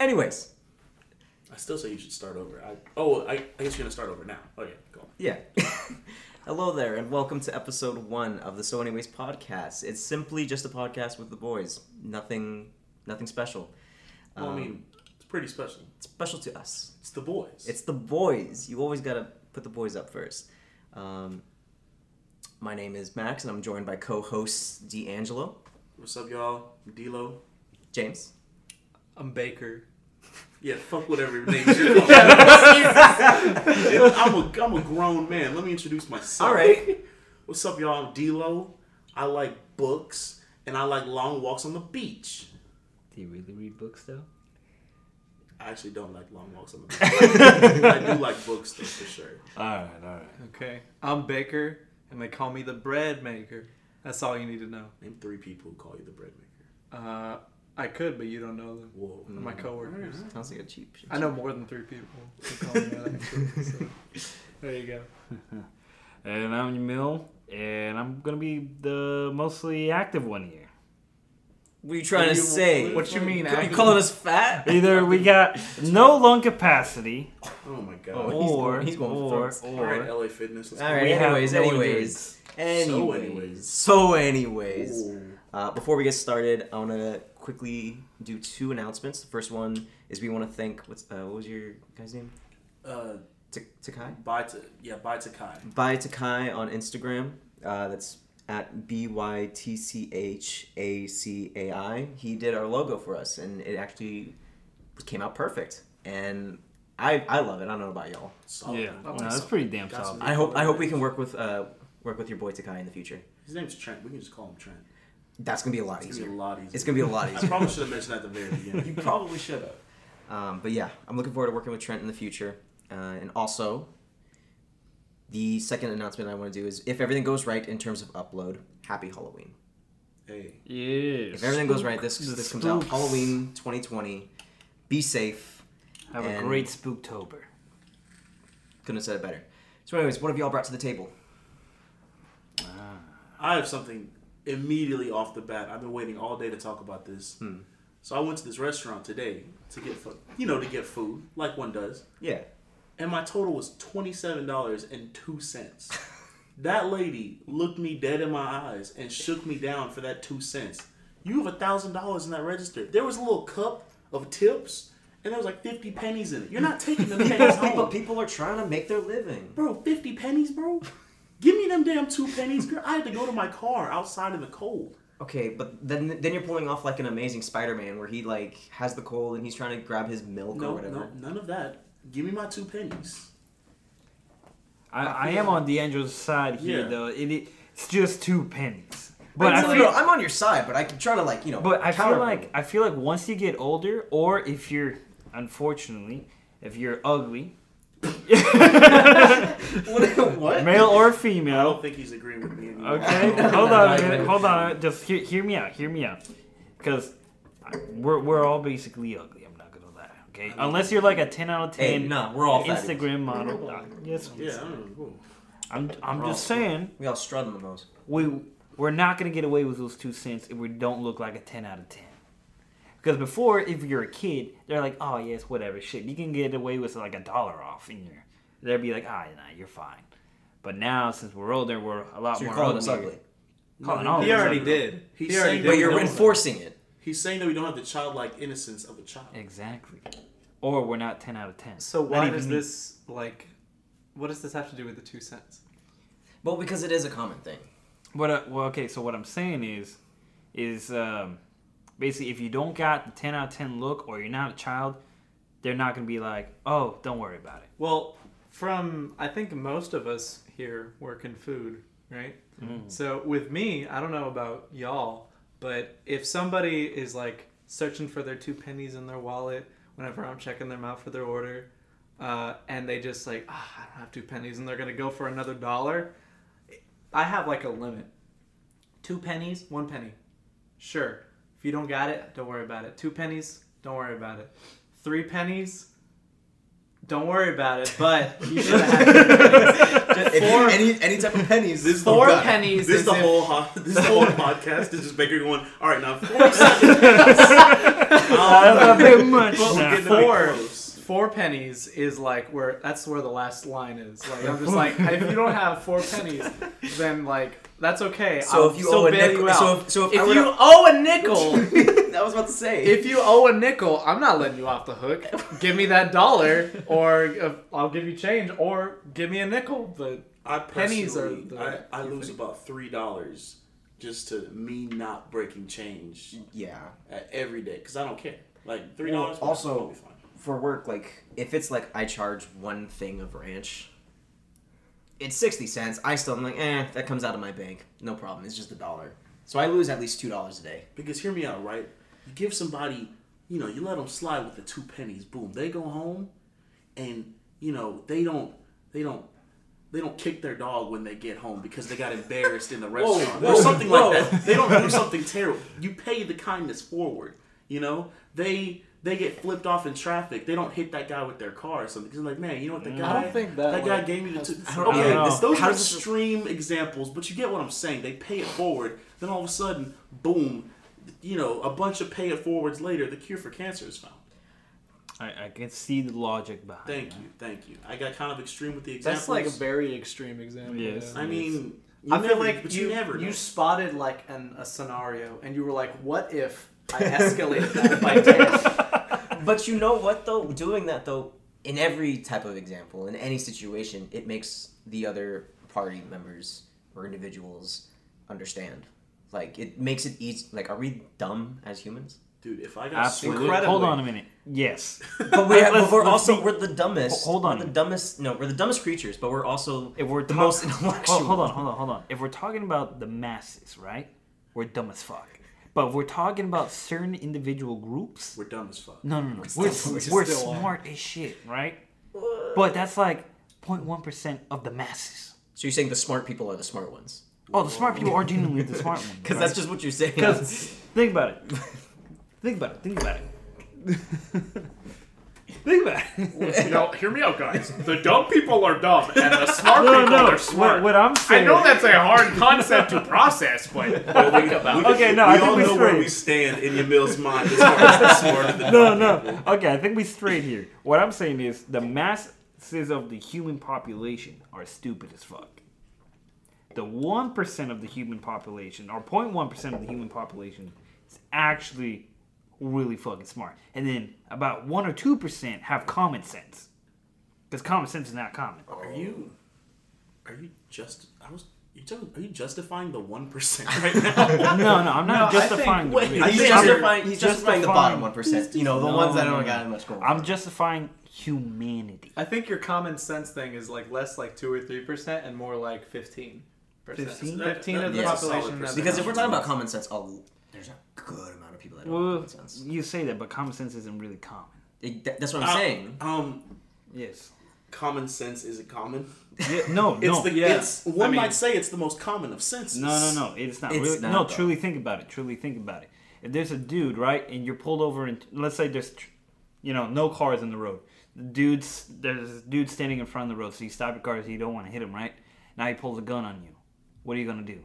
Anyways, I still say you should start over. I, oh, I, I guess you're gonna start over now. Oh yeah, go on. yeah. Hello there, and welcome to episode one of the So Anyways podcast. It's simply just a podcast with the boys. Nothing, nothing special. Well, I Um, mean, it's pretty special. it's special to us. It's the boys. It's the boys. You always gotta put the boys up first. Um, my name is Max, and I'm joined by co-host D'Angelo, What's up, y'all? D-Lo. James. I'm Baker. Yeah, fuck whatever your name is. I'm a, I'm a grown man. Let me introduce myself. All right. What's up, y'all? I'm D-Lo. I like books, and I like long walks on the beach. Do you really read books though? I actually don't like long walks on the beach. I do like books, though, for sure. Alright, alright. Okay. I'm Baker, and they call me the bread maker. That's all you need to know. Name three people who call you the bread maker. Uh, I could, but you don't know them. Whoa. They're my coworkers. Sounds like a cheap. I know more than three people who call me that. Actually, so. There you go. And I'm Emil, and I'm gonna be the mostly active one here. What are you trying to You- say? What you mean? Are you calling us fat? Either we got no lung capacity, Oh my god. Oh, he's or going- he's going for or throats. All right, LA Fitness. Let's All go. we have anyways, no anyways. endurance. So Anyways. anyways. So anyways. Uh, before we get started, I want to quickly do two announcements. The first one is we want to thank what's uh, what was your guy's name? Uh, Ta- Takai. bye to yeah, bye to Kai. By Takai on Instagram. Uh, that's at b y t c h a c a i. He did our logo for us, and it actually came out perfect. And I I love it. I don't know about y'all. Solid. Yeah, I no, that's pretty damn Got solid. I hope I hope we can work with uh work with your boy Takai in the future. His name's Trent. We can just call him Trent. That's gonna be a lot It's gonna be easier. a lot easier. It's gonna be a lot easier. I probably should have mentioned that at the very beginning. you probably should have. Um, but yeah, I'm looking forward to working with Trent in the future. Uh, and also, the second announcement I want to do is if everything goes right in terms of upload, happy Halloween. Hey, Yes. If everything goes right, this The this comes out. Halloween 2020. Be safe. Have a great Spooktober. Couldn't have said it better. So, anyways, what have y'all brought to the table? I have something immediately off the bat. I've been waiting all day to talk about this. Hmm. So I went to this restaurant today to get, fu- you know, to get food like one does, Yeah. and my total was twenty seven dollars and two cents. that lady looked me dead in my eyes and shook me down for that two cents. You have a thousand dollars in that register. There was a little cup of tips, and there was like fifty pennies in it. You're not taking the pennies home. people are trying to make their living. Bro, 50 pennies, bro? Give me them damn two pennies, girl. I had to go to my car outside in the cold. Okay, but then then you're pulling off like an amazing Spider-Man where he like has the cold and he's trying to grab his milk or whatever. no, none of that. Give me my two pennies. I, I am on D'Angelo's side here Yeah. though. It, it's just two pennies. But But I no, no, feel, no, I'm on your side, but I can try to like you know. But I feel counter- like I feel like once you get older, or if you're unfortunately, if you're ugly, what? what? male or female? I don't think he's agreeing with me anymore. Okay, hold on a minute. Hold on. Just hear, hear me out. Hear me out. Because we're we're all basically ugly. I'm not gonna lie. Okay, unless you're like a 10 out of 10 Hey, nah, we're all fabulous. Instagram model. Uh, yes, Yeah, Cool. I'm I'm We're all- just saying We all strut on the nose. we we're not gonna get away with those two cents if we don't look like a 10 out of 10. Because before, if you're a kid, they're like, oh yes, whatever, shit, you can get away with like a dollar off in your. They'd be like, ah, nah, you're fine. But now, since we're older, we're a lot So you're more calling us uglier. ugly. Calling No, all He of already ugly. did. He's he already saying did. But you're don't- enforcing it. He's saying that we don't have the childlike innocence of a child. Exactly. Or we're not 10 out of 10. So why does this like? What does this have to do with the two cents? Well, because it is a common thing. What? Uh, well, okay. So what I'm saying is, is um, basically if you don't got the 10 out of 10 look, or you're not a child, they're not gonna be like, oh, don't worry about it. Well, from I think most of us here work in food, right? So with me, I don't know about y'all, but if somebody is like searching for their two pennies in their wallet whenever I'm checking them out for their order, uh, and they just like, ah, I don't have two pennies, and they're gonna go for another dollar, I have like a limit. Two pennies, one penny. Sure. If you don't got it, don't worry about it. Two pennies, don't worry about it. Three pennies, don't worry about it. But you should have had two. If you- Four- any any type of pennies. This is Four the, oh pennies This is is the if- whole ho- this the whole podcast. This is Baker going. All right, now forty seconds. That's a bit much. Well, now. getting a bit Four. close. Four pennies is like where that's where the last line is. Like I'm just like if you don't have four pennies, then like that's okay. So I'll if you still owe a bail nickel, you out. so if, so if, if I were you to- owe a nickel, I was about to say, if you owe a nickel, I'm not letting you off the hook. Give me that dollar, or uh, I'll give you change, or give me a nickel. But I Pennies are personally- the- I, I lose about three dollars just to me not breaking change yeah, uh, every day because I don't care. Like three Well, dollars. also- be fine. for work, like if it's like I charge one thing of ranch, it's sixty cents. I still am like, eh, that comes out of my bank, no problem. It's just a dollar, so I lose at least two dollars a day. Because hear me out, right? You give somebody, you know, you let them slide with the two pennies. Boom, they go home, and you know they don't, they don't, they don't kick their dog when they get home because they got embarrassed in the restaurant whoa, or something whoa. like that. They don't do something terrible. You pay the kindness forward. You know, they they get flipped off in traffic. They don't hit that guy with their car or something. Because like, man, you know what the mm. guy? I don't think that that guy gave me the two. Okay, I don't know. this, those How are does this- extreme examples, but you get what I'm saying. They pay it forward, then all of a sudden, boom, you know, a bunch of pay it forwards later, the cure for cancer is found. I, I can see the logic behind. Thank that. you, thank you. I got kind of extreme with the examples. that's like a very extreme example. Yes. yeah. I mean, you I feel like but you you, never know. you spotted like an, a scenario, and you were like, "What if I escalate that by ten? But you know what though? Doing that though, in every type of example, in any situation, it makes the other party members or individuals understand. Like it makes it easy. Like, are we dumb as humans? Dude, if I got Absolutely. Incredibly. Hold on a minute. Yes. But we have, but we're also be- we're the dumbest. Hold on. we're the dumbest. No, we're the dumbest creatures. But we're also If we're the talk- most intellectual. Hold, hold on, hold on, hold on. If we're talking about the masses, right? We're dumb as fuck. But if we're talking about certain individual groups, we're dumb as fuck. no, no, no. We're, we're we're still are. smart as shit, right? But that's like 0.1% of the masses. So you're saying the smart people are the smart ones? Oh, the smart people are genuinely the smart ones. Because right? that's just what you're saying. Because think about it. Think about it. Think about it. Think about it. Now, hear me out, guys. The dumb people are dumb, and the smart No, people no. are smart. What, what I'm saying, I know that's a hard concept to process, but think about it. Okay, no, we I think all we know where we stand in Yamil's mind as far as the smart the no, dumb no. people. Okay, I think we straight here. What I'm saying is the masses of the human population are stupid as fuck. The one percent of the human population, or 0.1 percent of the human population, is actually really fucking smart, and then about one or two percent have common sense, because common sense is not common. Are you? Are you just? I was. You ju- are you justifying the one percent right now? No, no, I'm not No, I justifying. think- the wait, rich. he's think justifying, he's justifying the bottom one percent. You know, the No, ones that no, don't no. got much going. I'm justifying humanity. I think your common sense thing is like less like two or three percent, and more like fifteen. 15? Fifteen of the That- that's a solid population. has percentage. because if we're talking about common common sense, a, there's a good amount of people that don't have common sense. you say that, but common sense isn't really common. It- that- that's what I'm Uh, saying. Um, Yes. common sense is it common. Yeah, no, It's no. the. yeah. It's one I mean- might say it's the most common of senses. No, no, no. It's not It's really. not, no, though. truly think about it. Truly think about it. If there's a dude, right, and you're pulled over, and let's say there's, you know, no cars in the road. The dude's there's a dude standing in front of the road, so you stop your car because you don't want to hit him, right? Now he pulls a gun on you. What are you gonna do?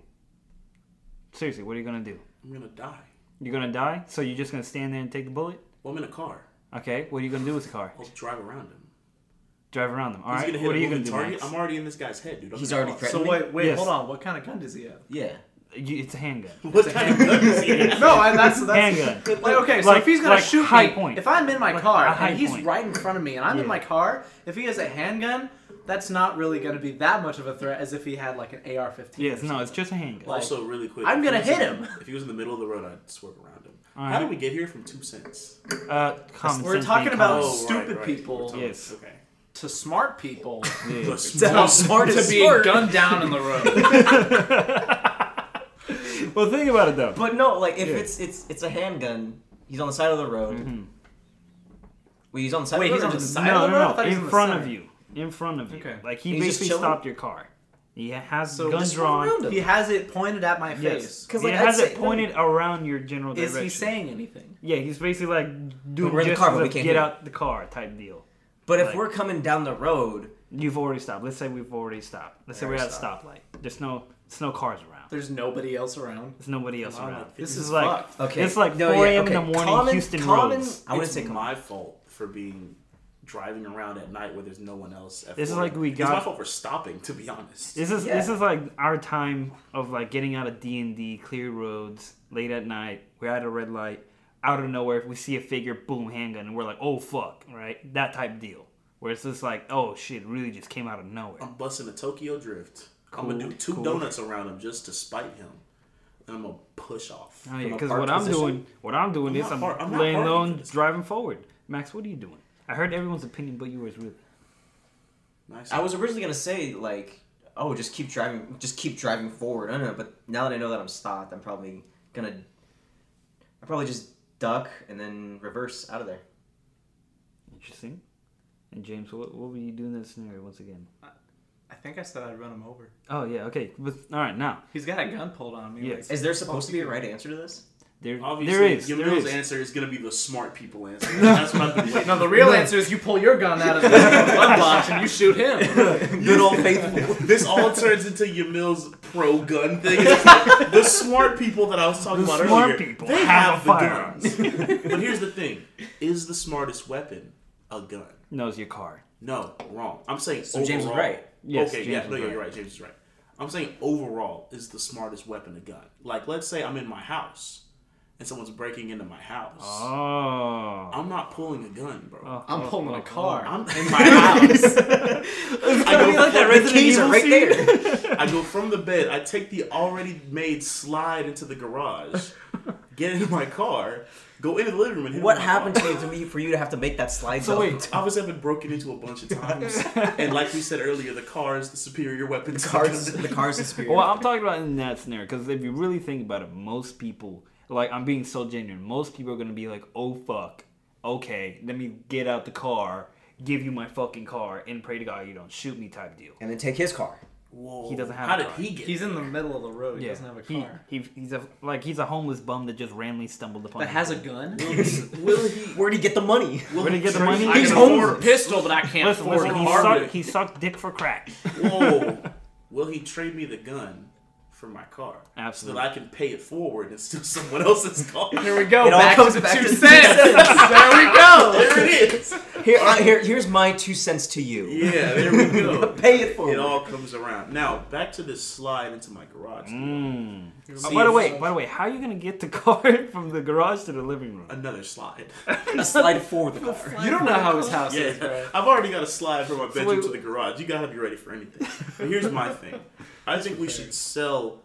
Seriously, what are you gonna do? I'm gonna die. You're gonna die? So you're just gonna stand there and take the bullet? Well, I'm in a car. Okay. What are you gonna do with the car? I'll drive around him. Drive around them. All He's right. gonna hit What a are you gonna do? target. Max? I'm already in this guy's head, dude. I'm He's in a already car. threatening So wait, wait, Yes. hold on. What kind of gun does he have? Yeah. You, it's a handgun. What kind of gun is he? No, I, that's that's Handgun. Like okay, so Like- if he's gonna like shoot high me, point. if I'm in my Like car a high and he's point. right in front of me and I'm Yeah. in my car, if he has a handgun, that's not really gonna be that much of a threat as if he had like an AR-15. Yes. No, it's just a handgun. Like- Also, really quick. I'm gonna he was hit in- him. If he was in the middle of the road, I'd swerve around him. All How right. did we get here from two cents? Uh, common We're sense talking being about common. Oh, stupid right, right. people. We're talking- Yes. Okay. to smart people Yeah. The To how smart to is being smart. gunned down in the road. Well, think about it though. But no, like if Yeah. it's it's it's a handgun, he's on the side of the road. Mhm. Wait, he's on the side Wait, of he's the on road. the or just- side no, of the no, road? I no, thought he was in the front side. of you, in front of you. Okay. Like he He's just basically chilling? stopped your car. He has So guns just drawn. around him. he has it pointed at my Yes, face. 'Cause, he like, has I'd it say- pointed around your general direction. Is direction. he saying anything? Yeah, he's basically like doing we're in the just car, but we get can't hear. out the car type deal. But if Like- we're coming down the road, You've already stopped. Let's say we've already stopped. Let's say we're Already at a stoplight. There's no, there's no cars around. There's nobody else around. There's nobody else Wow, around. like, This this is is like fucked. Okay. it's like No, 4 yeah, a.m. in okay. the morning, Common- Houston common- roads. I wouldn't it's say common. my fault for being driving around at night where there's no one else. At This is like we It's my fault for stopping, to be honest. This is Yeah. this is like our time of like getting out of D and D, clear roads, late at night. We're at a red light. Out of nowhere, we see a figure, boom, handgun, and we're like, "Oh fuck!" Right? That type deal. Where it's just like, "Oh shit!" Really, just came out of nowhere. I'm busting a Tokyo Drift. I'm gonna do two cool. donuts around him just to spite him. And I'm gonna push off. Oh yeah, because what I'm position. doing, what I'm doing I'm is not I'm, par- I'm laying low and driving forward. Max, what are you doing? I heard everyone's opinion, but yours really. Nice. I was originally gonna say like, oh, just keep driving, just keep driving forward. I don't know, but now that I know that I'm stopped, I'm probably gonna, I probably just duck and then reverse out of there. Interesting. And James, what, what were you doing in this scenario once again? I think I said I'd run him over. Oh yeah, okay. But, all right, now He's got a gun pulled on me. Yeah. like- Is there supposed to be a right answer to this? There, Obviously, there is, your there Mills answer is gonna be the smart people answer. That's what I've been waiting. No, the real answer is you pull your gun out of the glove box and you shoot him. Good old faithful. this all turns into your Mills pro gun thing. Like the smart people that I was talking The about smart earlier. people they have have, the guns. but here's the thing: is the smartest weapon a gun? No, it's your car. No, wrong. I'm saying So James was overall- right. Yes, okay, James yeah, was no, yeah, right. you're right. James is right. I'm saying overall is the smartest weapon a gun. Like, let's say I'm in my house and someone's breaking into my house. Oh. I'm not pulling a gun, bro. Oh, I'm oh, pulling oh, a car. I'm in my house. I go like that from- Resident keys are right there. I go from the bed. I take the already made slide into the garage, get into my car, go into the living room, and hit What my happened car. to you me for you to have to make that slide? So though? wait, obviously I've been broken into a bunch of times, and like we said earlier, the car is the superior weapon. the to cars, gun. the cars is superior. Well, I'm talking about in that scenario because if you really think about it, most people, like I'm being so genuine, most people are gonna be like, "Oh fuck, okay, let me get out the car, give you my fucking car, and pray to God you don't shoot me," type deal. and then take his car. Whoa. He doesn't have How a did car. he get? He's in the middle of the road. He Yeah, doesn't have a he, car. he he's a like he's a homeless bum that just randomly stumbled upon. That the has a gun. will he? Where'd he get the money? Will Where'd he get the trade- money? I He's can afford a homeless. pistol, but I can't Listen, afford listen, a he sucked, he sucked dick for crack. Whoa. Will he trade me the gun for my car? Absolutely. So that I can pay it forward and steal someone else's car. Here we go. It all comes to back two to the two cents. cents. there we go. there it is. Here, uh, here, here's my two cents to you. Yeah, there we go. Pay it forward. It all comes around. Now back to this slide into my garage. Mm. See Uh, by the way, by the way, how are you gonna get the car from the garage to the living room? another slide. A slide for the car. You don't know how his house is, bro. I've already got a slide from my bedroom wait- to the garage. You gotta be ready for anything. But here's my thing. I think we should sell,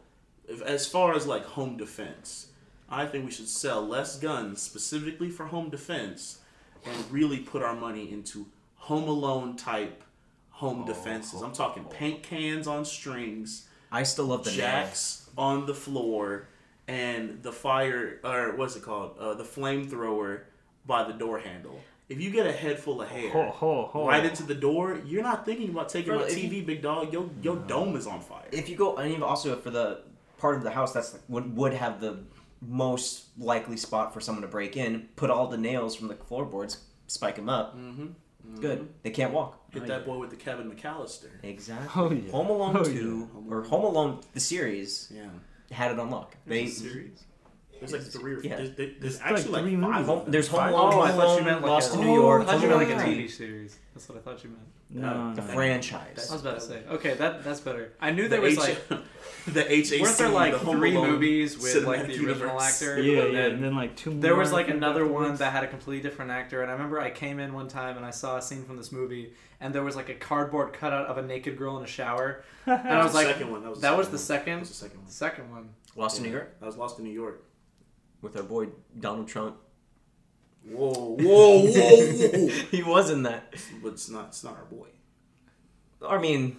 as far as like home defense. I think we should sell less guns specifically for home defense, and really put our money into Home Alone type home defenses. I'm talking paint cans on strings, I still love the nail. jacks on the floor, and the fire or what's it called? Uh, the flamethrower by the door handle. If you get a head full of hair Ho, ho, ho. right into the door, you're not thinking about taking Bro, my TV, big dog. Your your dome is on fire. If you go, and even also for the part of the house that's would would have the most likely spot for someone to break in, put all the nails from the floorboards, spike them up. mm-hmm. Good. Mm-hmm. They can't walk. Hit that boy with the Kevin McAllister. Exactly. Oh, yeah. Home Alone Oh, 2 yeah. or Home Alone the series Yeah. had it on lock. They series. There's like three or Yeah. there's, there's There's actually like like, three five. movies. Home, there's Home oh, Alone, Oh, I Home thought you Alone, meant like Lost a- in New York. I thought you meant like a TV series. That's what I thought you meant. No, uh, The no. franchise. I was about to say. Okay, that that's better. I knew The there was H- like the HAC. weren't there like the three movies with like cinematic the original actor? Yeah, and yeah, then and then like two more. There was like another one afterwards. that had a completely different actor, and I remember I came in one time and I saw a scene from this movie, and there was like a cardboard cutout of a naked girl in a shower, and I That was the like, second. That was, that second the one. second, That was the second one. the second one. Lost in New York That was Lost in New York. With our boy Donald Trump. Whoa, whoa, whoa, whoa! he was in that. but it's not. It's not our boy. I mean,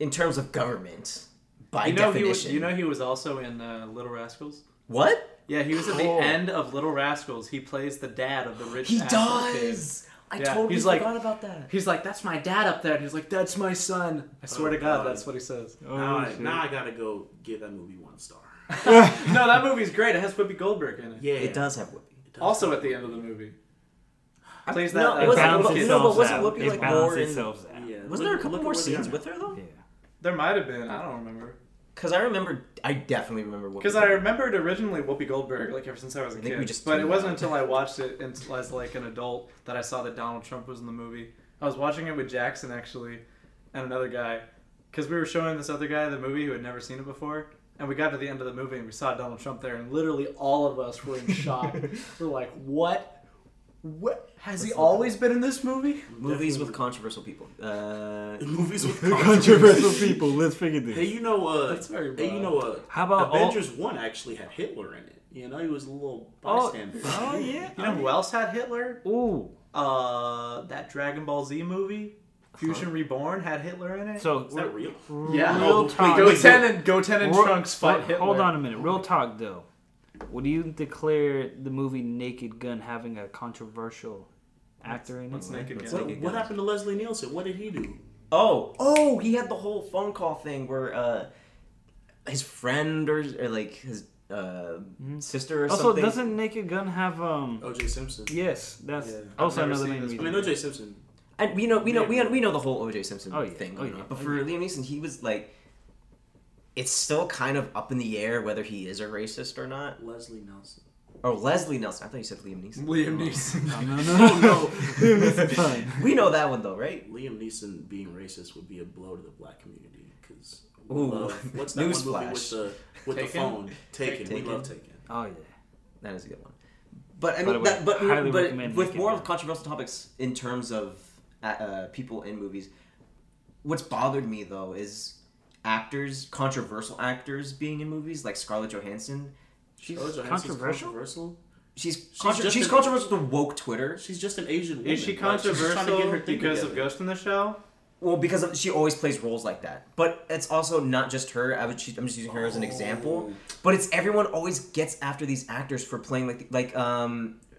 in terms of government, by you know he was. definition. You know he was also in uh, Little Rascals. what? Yeah, he was at the Oh. end of Little Rascals. He plays the dad of the rich. He asshole kid. does. I Yeah, totally he's like- forgot about that. He's like, "That's my dad up there." And he's like, "That's my son." I swear Oh, to God, God. that's what he says. Oh, now, I, now I gotta go give that movie one star. no, that movie's great. It has Whoopi Goldberg in it. Yeah, It does have Whoopi. It does. Also at the end of the movie. Plays that. No, uh, it It wasn't- balances but- kid. no, but wasn't. Whoopi, It like, more in- itself out. Yeah. Wasn't there a couple more scenes with her though? Yeah. There might have been. I don't remember. Because I remember, I definitely remember. Because I Goldberg. remember originally Whoopi Goldberg, like ever since I was a I kid. just but it wasn't out. until I watched it until as like an adult that I saw that Donald Trump was in the movie. I was watching it with Jackson actually, and another guy, because we were showing this other guy the movie who had never seen it before, and we got to the end of the movie and we saw Donald Trump there, and literally all of us were in shock. we're like, what? What has he always been in this movie? movies with controversial people. Uh, Movies with Controversial people. Let's figure this. Hey, you know, uh, That's very hey, you broad. know, uh, How about all- Avengers One actually had Hitler in it. You know, he was a little Oh, bystander. oh yeah. You know who else had Hitler? Ooh. Uh, that Dragon Ball Z movie, Fusion Reborn, had Hitler in it. So Is that real? Yeah. real talk. wait, Goten and Goten and Real- Trunks fight hold- Hitler. Hold on a minute. Real talk though. Would you declare the movie Naked Gun having a controversial actor in it? What's Naked Gun? What, what happened to Leslie Nielsen? What did he do? oh, oh, he had the whole phone call thing where uh, his friend or, or like his uh, sister or Also, something. Also, doesn't Naked Gun have um? O.J. Simpson. Yes, that's Yeah. also another seen name. this I mean, O.J. Simpson. And we know, we know, we know, we know the whole O.J. Simpson Oh, yeah. thing Oh, yeah. on. But Oh, for yeah. Liam Neeson, he was like, it's still kind of up in the air whether he is a racist or not. Leslie Nielsen. Or Leslie Nielsen. I thought you said Liam Neeson. Liam oh. Neeson. No, no, no. no. We know that one though, right? Liam Neeson being racist would be a blow to the black community because Ooh, what's that one movie newsflash. with the with the phone? Taken. Taken. We love Taken. Oh yeah. That is a good one. But I mean, the that, but highly but with more of controversial topics in terms of uh, people in movies, what's bothered me though is actors, controversial actors being in movies like Scarlett Johansson. She's Scarlett controversial? controversial? she's She's contra- she's an- controversial to woke Twitter. She's just an Asian woman. Is she Like, she's just trying to controversial get her thing because of. Ghost in the Shell? Well, because of, she always plays roles like that. But it's also not just her. I would, she, I'm just using her as an example. Oh. But it's everyone always gets after these actors for playing like like um, 'Cause she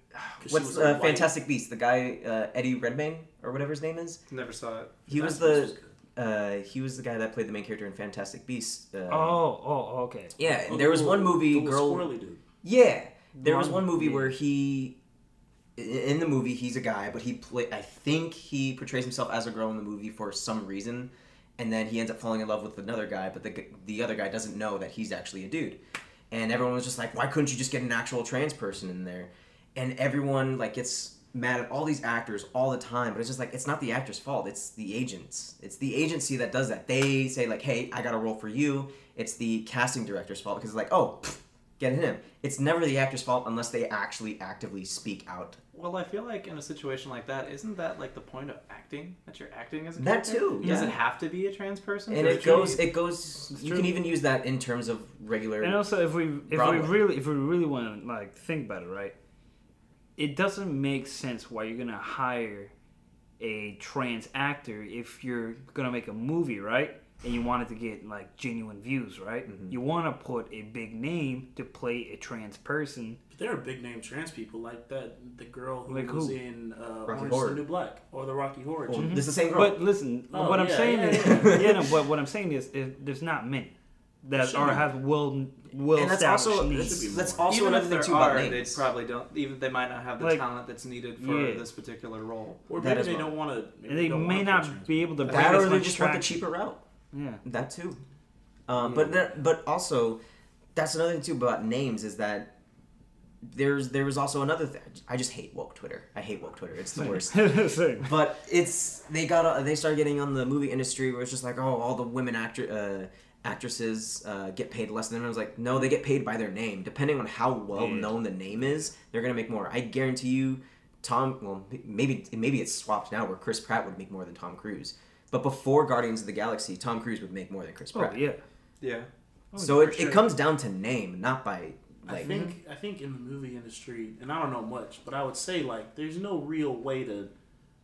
what's was uh, Fantastic Beast? The guy uh, Eddie Redmayne or whatever his name is. Never saw it. He was Fantastic Beasts the uh, he was the guy that played the main character in Fantastic Beast. Uh, Oh, oh, okay. yeah. good. And there was Oh, one movie, little girl. Squirrely dude. Yeah, there was One- one movie yeah. where he, in the movie, he's a guy, but he play. I think he portrays himself as a girl in the movie for some reason, and then he ends up falling in love with another guy, but the the other guy doesn't know that he's actually a dude, and everyone was just like, why couldn't you just get an actual trans person in there? And everyone like gets mad at all these actors all the time, but it's just like it's not the actor's fault. It's the agents. It's the agency that does that. They say like, hey, I got a role for you. It's the casting director's fault because it's like, oh. pfft, Get him. It's never the actor's fault unless they actually actively speak out. Well, I feel like in a situation like that, isn't that like the point of acting? That you're acting as a That character? too, Does yeah. it have to be a trans person? And for it goes. It goes. You true. can even use that in terms of regular. And also, if we if Broadway. we really if we really want to like think about it, right? It doesn't make sense why you're gonna hire a trans actor if you're gonna make a movie, right? And you want it to get like genuine views, right? Mm-hmm. You want to put a big name to play a trans person. But there are big name trans people like that. The girl who Like was who? in uh, Rocky Orange is Horror. the New Black or the Rocky Horror. Well, chick. This is the same girl. But listen, Oh, what I'm saying yeah, is, yeah. yeah, no, but what I'm saying is, is there's not many that Should are be. have will will and that's also needs. should be that's, that's also even another if thing too are, about they probably don't. Even they might not have the Like- talent that's needed for Yeah. this particular role. or that maybe they well. don't want to. they may not be able to bring That or they much just want the cheaper route. Yeah. That too. Um, But that, but also, that's another thing too about names is that there's there was also another thing. I just hate woke Twitter. I hate woke Twitter. It's the worst. Same. But it's they got uh, they started getting on the movie industry where it's just like oh all the women actor uh, actresses uh, get paid less than them. I was like no they get paid by their name depending on how well Yeah. known the name is they're gonna make more. I guarantee you Tom well maybe maybe it's swapped now where Chris Pratt would make more than Tom Cruise. But before Guardians of the Galaxy, Tom Cruise would make more than Chris Pratt. Oh Pratt. yeah. Yeah. So it, sure. it comes down to name, not by I like. think I think in the movie industry, and I don't know much, but I would say like there's no real way to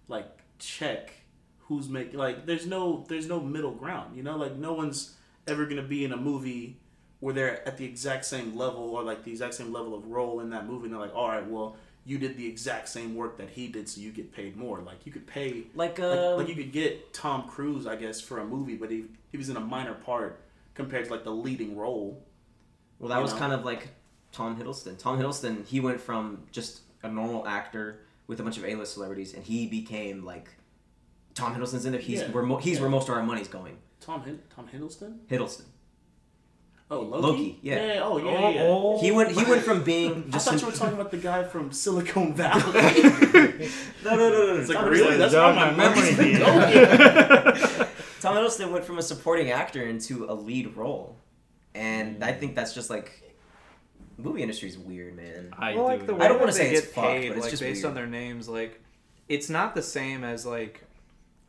like check who's making like there's no there's no middle ground. You know, like no one's ever gonna be in a movie where they're at the exact same level or like the exact same level of role in that movie. And they're like, all right, well, you did the exact same work that he did, so you get paid more. Like you could pay Like, like, um, like you could get Tom Cruise, I guess, for a movie, but he he was in a minor part compared to like the leading role. Well, that was know? kind of like Tom Hiddleston. Tom Hiddleston, he went from just a normal actor with a bunch of A-list celebrities, and he became like Tom Hiddleston's in there. He's Yeah. where mo- he's Yeah. where most of our money's going. Tom Hin- Tom Hiddleston. Hiddleston. Oh, Loki. Loki, yeah. Oh, yeah, yeah. yeah. Oh, He went. He went from being I just. thought an- you were talking about the guy from Silicon Valley. no, no, no, no. it's like really? That's jog not my my memory memory. here. Tom Hiddleston went from a supporting actor into a lead role, and mm. I think that's just like movie industry's weird, man. I well, like do. the I way don't wanna they say it's get fucked, paid, but it's like just based weird. on their names, like it's not the same as like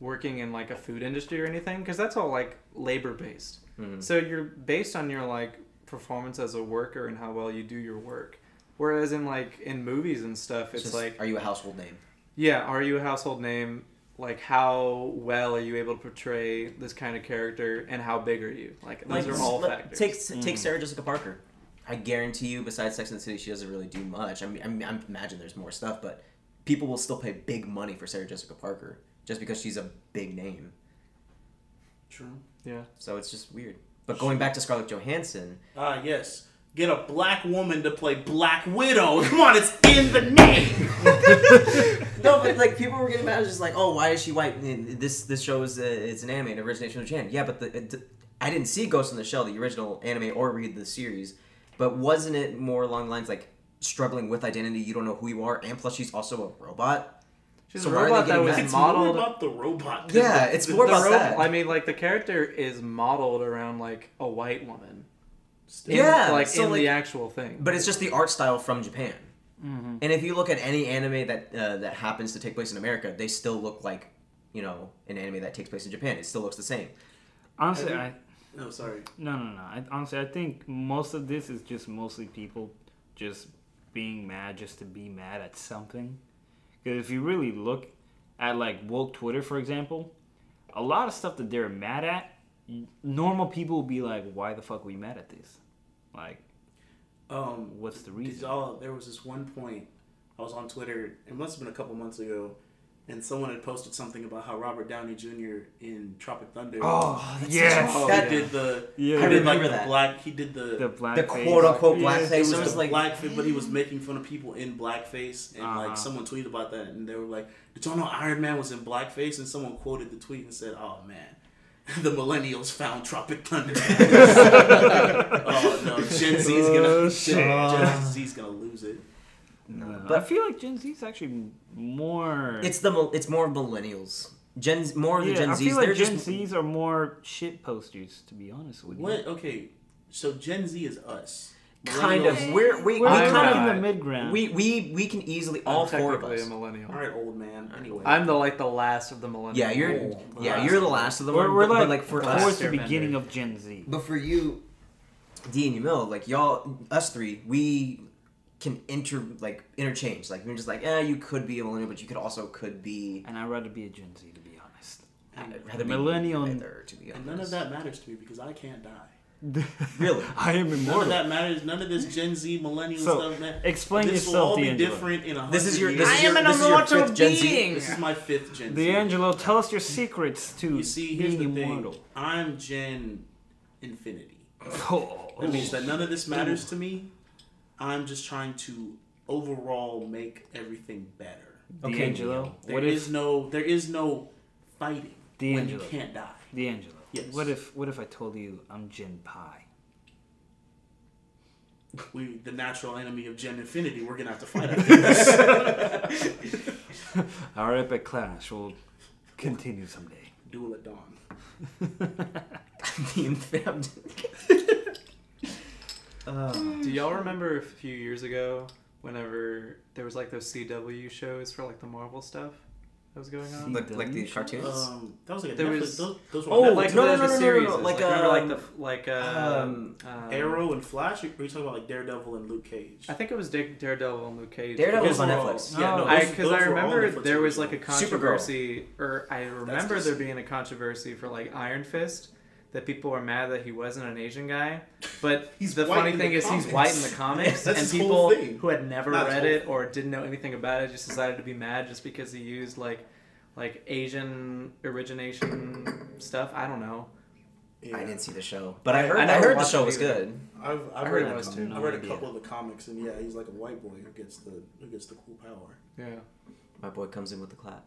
working in like a food industry or anything, because that's all like labor based. Mhm. So you're based on your like performance as a worker and how well you do your work. Whereas in like in movies and stuff, it's just, like are you a household name? yeah, are you a household name? Like how well are you able to portray this kind of character, and how big are you? Like those Like, are all let- factors. Take take Sarah Jessica Parker. I guarantee you, besides Sex and the City, she doesn't really do much. I mean, I, mean, I imagine there's more stuff, but people will still pay big money for Sarah Jessica Parker just because she's a big name. True. yeah. So it's just weird. But going back to Scarlett Johansson, Ah, yes. Get a black woman to play Black Widow. Come on, it's in the name. no, but like people were getting mad. It's just like, oh, why is she white? And This this show is uh, it's an anime, an origination of Japan. Yeah, but the, it, I didn't see Ghost in the Shell, the original anime, or read the series. But wasn't it more along the lines like struggling with identity? You don't know who you are, and plus she's also a robot. She's So a why are they robot that was? It's modeled. more about the robot. than Yeah, the- it's the- more the about robot. that. I mean, like the character is modeled around like a white woman. In, Yeah, like so, in the actual thing. But it's just the art style from Japan. Mhm. And if you look at any anime that uh, that happens to take place in America, they still look like you know an anime that takes place in Japan. It still looks the same. Honestly, I I, No, sorry. no, no, no. I, honestly, I think most of this is just mostly people just being mad just to be mad at something. Because if you really look at like woke Twitter, for example, a lot of stuff that they're mad at, normal people will be like, "Why the fuck are we mad at this? Like, Um, what's the reason?" y'all, there was this one point I was on Twitter. It must have been a couple months ago, and someone had posted something about how Robert Downey Jr. in Tropic Thunder. Oh, that's yes, Oh, That- he did the. Yeah. he I did like remember the that. black. He did the. the black the face. quote unquote Yeah. blackface. it was I was the like, blackface, but he was making fun of people in blackface, and Uh-huh. like someone tweeted about that, and they were like, "Did y'all know Iron Man was in blackface?" And someone quoted the tweet and said, "Oh man, the millennials found Tropic Thunder." oh no, Gen Z is gonna Oh, Gen. Gen Z's gonna lose it. No, But- I feel like Gen Z is actually more. it's the mil- it's more millennials. Gen Z- more of the yeah, Gen I Zs. feel like they're Gen just Zs are more shit posters, to be honest with you. What? Okay, so Gen Z is us. kind of we're we, we We're I'm kind like of in the mid ground. we, we we can easily all I'm four of technically us. a millennial. All right, old man. Anyway, I'm the like the last of the millennials. Yeah, you're Oh, yeah last you're the last of the we're, one, we're but, like, but like for us, towards the airbender. beginning of Gen Z. but for you, D and Emil, like y'all, us three, we can inter like interchange. Like you're just like, eh, you could be a millennial, but you could also could be. And I'd rather be a Gen Z, to be honest. I'd rather be Millennial- either, to be honest. and none of that matters to me because I can't die. really. I am None of that matters. None of this Gen Z millennial So, stuff, man. Explain this will yourself, all be D'Angelo. different in a This is your hundred this years. is your, this is your fifth Gen Z. This is my fifth Gen Z. D'Angelo, tell us your secrets to You see, here's being the immortal. thing. I'm Gen Infinity. Oh, That means that none of this matters to me. I'm just trying to overall make everything better. Okay, D'Angelo, There what is if no there is no fighting when you can't die. D'Angelo? Yes. What if what if I told you I'm Gen Pi? We the natural enemy of Gen Infinity. We're gonna have to fight after this. Our epic clash will continue someday. Duel at dawn. The infam- Uh, Do y'all remember a few years ago whenever there was like those CW shows for like the Marvel stuff that was going on? like, like the cartoons. Um, that was like a There Netflix. was- those, those were Oh, Netflix. like no, the, no, no, the no, no, series, no, like like, remember like um, the like um, uh, um, Arrow and Flash. Or are you talking about like Daredevil and Luke Cage? I think it was Dare- Daredevil and Luke Cage. Daredevil's was on were Netflix. Yeah, no, Oh. I because those I were remember there was like a originals. controversy, or I remember there being a controversy for like Iron Fist that people were mad that he wasn't an Asian guy. But He's the funny thing the is he's white in the comics, That's and people who had never Not read it thing. or didn't know anything about it just decided to be mad just because he used like like Asian origination stuff. I don't know. Yeah. I didn't see the show, but I heard I I, heard the show was either. good. I've, I've I heard read, it was too. I read a couple of the comics, and yeah, he's like a white boy who gets the who gets the cool power. Yeah. My boy comes in with the clap.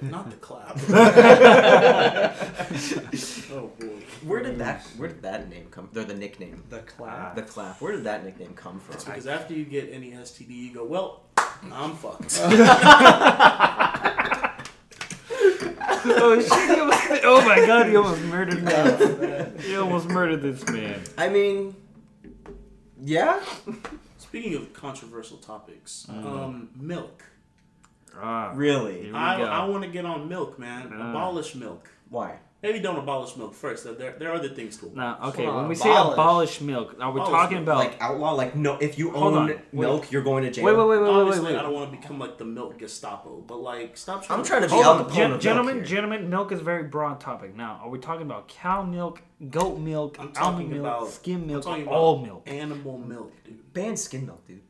Not the clap. oh boy. Where did that Where did that name come? Or the nickname, The clap. the clap. Where did that nickname come It's from? because after you get any STD, you go, well, I'm fucked. oh shit! He almost, oh my god! He almost murdered me. He almost murdered this man. I mean, yeah. Speaking of controversial topics, um, milk. Ah, Really? I. I want to get on milk, man. Ah. Abolish milk. Why? Maybe don't abolish milk first. There, there are other things to abolish. now, okay. Hold on, When we say abolish. abolish milk, are we Abolish talking milk, about? Like outlaw? Like no? If you Hold own on, wait. milk, you're going to jail. wait, wait, wait, wait, wait, Obviously, wait, I don't want to become like the milk Gestapo, but like, stop trying. I'm trying to be Hold Al on, Capone gen- of gentlemen, here. gentlemen, milk is a very broad topic. Now, are we talking about cow milk, goat milk, almond milk, about skim milk, talking or about all milk? Animal milk, dude. Ban skin milk, dude.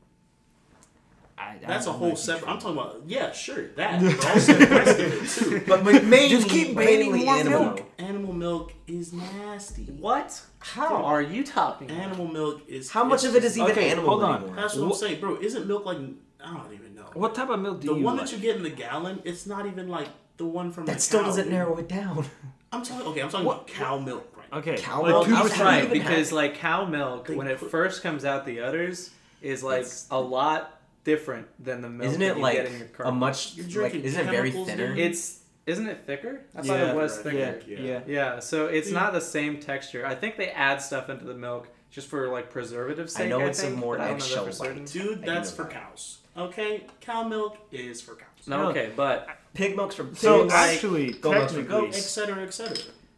I, That's a I'm whole separate. I'm talking about yeah, sure that. But also the rest of it too. But, but mainly, Just keep banning mainly more animal milk. Animal milk is nasty. What How? are you talking? Animal milk is. How much of it is even Okay, animal hold on. anymore? That's what I'm saying, bro. Isn't milk like I don't even know. What type of milk do the you The one like? that you get in the gallon, it's not even like the one from. That the still cow, doesn't dude. narrow it down. I'm talking. Okay, I'm talking What- about cow milk, right? Okay, Cow like milk? two How That's does that percent. right, because like cow milk, when it first comes out the udders, is like a lot different than the milk Isn't that it you like get in your car. a much? You're Like, isn't it very chemicals, thinner? dude? It's isn't it thicker? I thought it was right. thicker. Yeah, Yeah. yeah. Yeah, so it's not the same texture. I think they add stuff into the milk just for like preservative sake. I know it's a more but I don't know that for eggshell certain. white. Dude, that's for that. cows. Okay, cow milk is for cows. No, No. okay, but Pig milk's for pigs. So actually, goat milk's for technically, goats. Etc. Etc.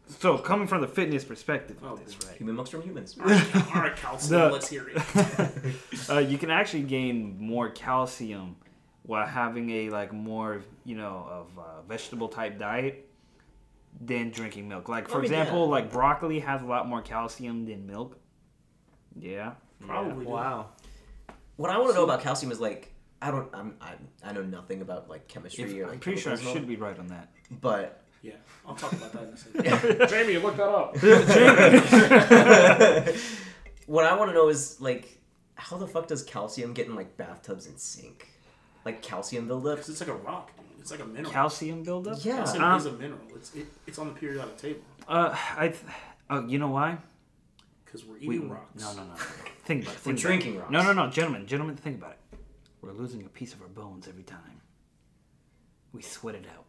so coming from the fitness perspective Oh, of this, right? Human milk's from humans. All right, calcium. The- Let's hear it. uh, you can actually gain more calcium while having a like more you know of uh, vegetable type diet than drinking milk. Like for I mean, example, yeah. like broccoli has a lot more calcium than milk. Yeah. Probably. do. wow. What I want to know about calcium is like I don't I'm, I I know nothing about like chemistry If- or I'm pretty sure I should be right on that. but Yeah, I'll talk about that in a second. Jamie, look that up. what I want to know is like how the fuck does calcium get in like bathtubs and sink? Like calcium buildup? Because it's like a rock, dude. It's like a mineral. Calcium buildup. Yeah. Calcium Um, is a mineral. It's it, it's on the periodic table. Uh, I. Th- oh, you know why? Because we're We- eating rocks. No, no, no. Think about it. We're about drinking it. rocks. No, no, no, gentlemen, gentlemen, think about it. We're losing a piece of our bones every time. We sweat it out.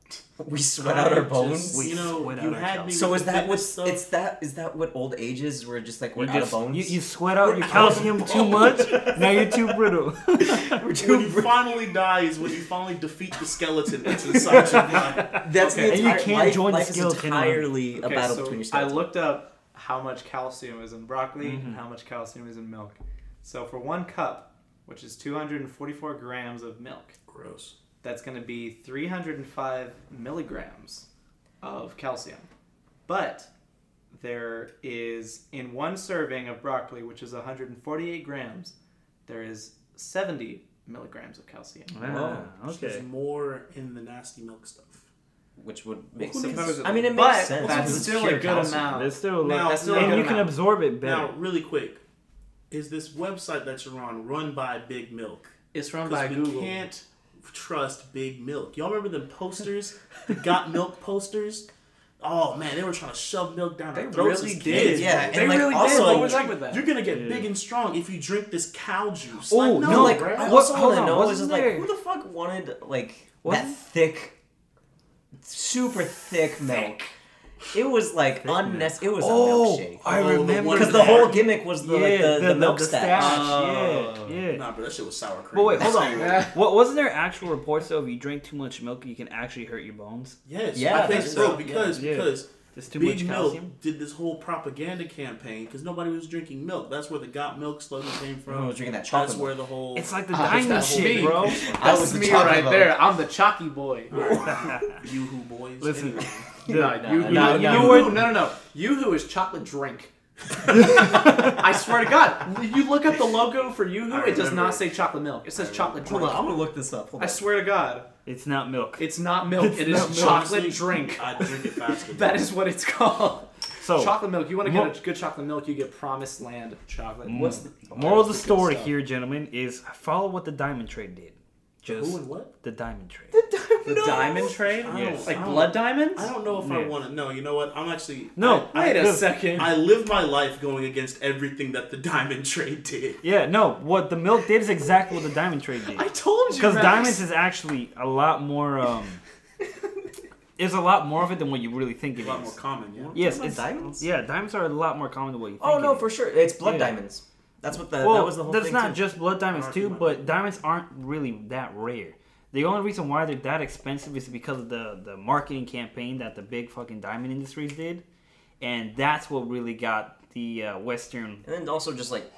We sweat out our bones. just- We you know, sweat you out had me. so is that fitness what's stuff. it's that is that what old age is? We're just like we're You out just of bones. you, you sweat out your We're out calcium too much. Now you're too brittle. we're too when you finally die is when you finally defeat the skeleton that's inside your body. That's Okay. the And you can't life, join the life is skeleton entirely a Okay, battle so between your I looked up how much calcium is in broccoli Mm-hmm. and how much calcium is in milk. So for one cup, which is 244 grams of milk, Gross. That's going to be 305 milligrams of calcium. But there is, in one serving of broccoli, which is 148 grams, there is 70 milligrams of calcium. There's okay. more in the nasty milk stuff. which would make Who sense. knows? I mean, it But makes sense. that's because it's still a good calcium. amount. There's still a Now- lot, That's still a now- good and you can absorb it better. Now, really quick, is this website that you're on run by Big Milk? It's run by we Google. can't trust Big Milk. Y'all remember the posters, the Got Milk posters? Oh man, they were trying to shove milk down They our throats really did. kids. Yeah, bro. and, like, really also, did. like, What was up with that? You're gonna get Yeah. big and strong if you drink this cow juice. Oh, like, no, no, like, bro. I What- hold on, know wasn't is like who the fuck wanted like Wasn't- that thick, super thick milk? It was like milk. unnecessary. It was a oh, milkshake. I Oh, remember Because that- the whole gimmick was the yeah, like the, the, milk the stash. stash. Oh. Yeah, yeah. Nah, bro, that shit was sour cream. But wait, hold on. What wasn't there actual reports though? If you drink too much milk, you can actually hurt your bones. Yes, Yeah, I think so so, because yeah. because There's too Big much Milk did this whole propaganda campaign because nobody was drinking milk. That's where the Got Milk slogan came from. Everyone was drinking that chocolate That's milk. where the whole It's like the Ah, diamond that's shit, bro. I That's was me right milk. there. I'm the chalky boy. Yoo-hoo boys. Listen, Anyway. The- no, no, no, you, no. No, no, no. Yoo-hoo is chocolate drink. I swear to God, you look up the logo for Yoo-hoo, it does not say chocolate milk. It says chocolate Hold on, I'm gonna look this up. Hold I on. swear to God, it's not milk. it's not milk. It's it is not milk. chocolate Honestly, drink. I drink it faster. That is what it's called. So, chocolate milk. You want to Mo- get a good chocolate milk, you get Promised Land chocolate. What's mm. the moral of the That's the good story here, gentlemen, is follow what the diamond trade did. Just Who and what? the diamond trade. The The No. diamond trade? I Yes. Like blood diamonds? I don't know if I want to. No, you know what? I'm actually No, I, Wait I, a Because- second. I live my life going against everything that the diamond trade did. Yeah, no. What the milk did is exactly what the diamond trade did. I told you. Because diamonds is actually a lot more. um There's a lot more of it than what you really think it is. A it lot more common, yeah. Yes, Talking it's diamonds? Yeah, diamonds are a lot more common than what you think. Oh it no, is. for sure. It's blood Yeah. diamonds. That's what the well, that was the whole that's thing. not too. just blood diamonds too, come but diamonds aren't really that rare. The only reason why they're that expensive is because of the the marketing campaign that the big fucking diamond industries did, and that's what really got the uh, Western. and then also just like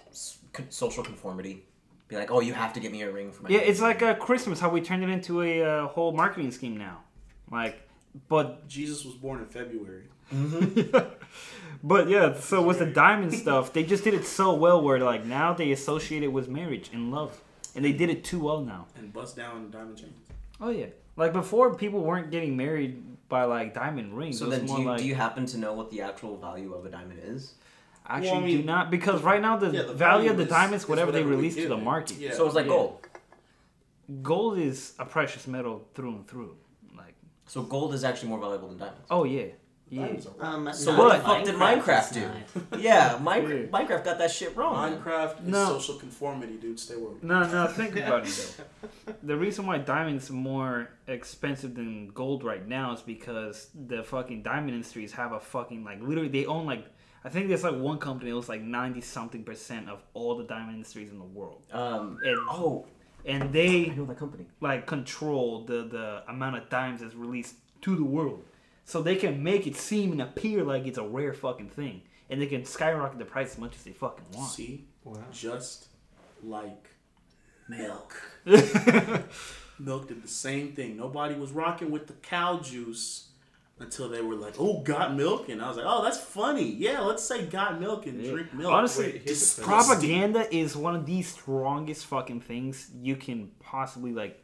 social conformity. Be like, oh, you have to get me a ring for my. Yeah, it's like uh, Christmas, how we turned it into a uh, whole marketing scheme now. Like, but Jesus was born in February. Mm-hmm. but yeah, so with the diamond stuff, they just did it so well where like now they associate it with marriage and love, and they did it too well now. and bust down diamond chains. Oh yeah, like before people weren't getting married by like diamond rings. So it was then, do you, like do you happen to know what the actual value of a diamond is? actually Well, I do not because right now the, Yeah, the value of the is- diamonds, is whatever they release to the market, Yeah. so it's like yeah. gold. gold is a precious metal through and through. Like, So gold is actually more valuable than diamonds. oh yeah, yeah. Um, So not what the fuck did Minecraft do? Yeah, Minecraft, Yeah. Minecraft got that shit wrong. man. Minecraft is No. social conformity, dude. Stay woke. No, no, think about it though. The reason why diamonds are more expensive than gold right now is because the fucking diamond industries have a fucking like literally they own like I think there's like one company that was like ninety something percent of all the diamond industries in the world, Um, and oh, and I they know that company. like control the the amount of diamonds that's released to the world, so they can make it seem and appear like it's a rare fucking thing, and they can skyrocket the price as much as they fucking want. See, Wow. just like milk. milk did the same thing. Nobody was rocking with the cow juice until they were like, "Oh, got milk," and I was like, "Oh, that's funny. Yeah, let's say got milk and drink milk." Honestly, Wait, here's propaganda is one of the strongest fucking things you can possibly like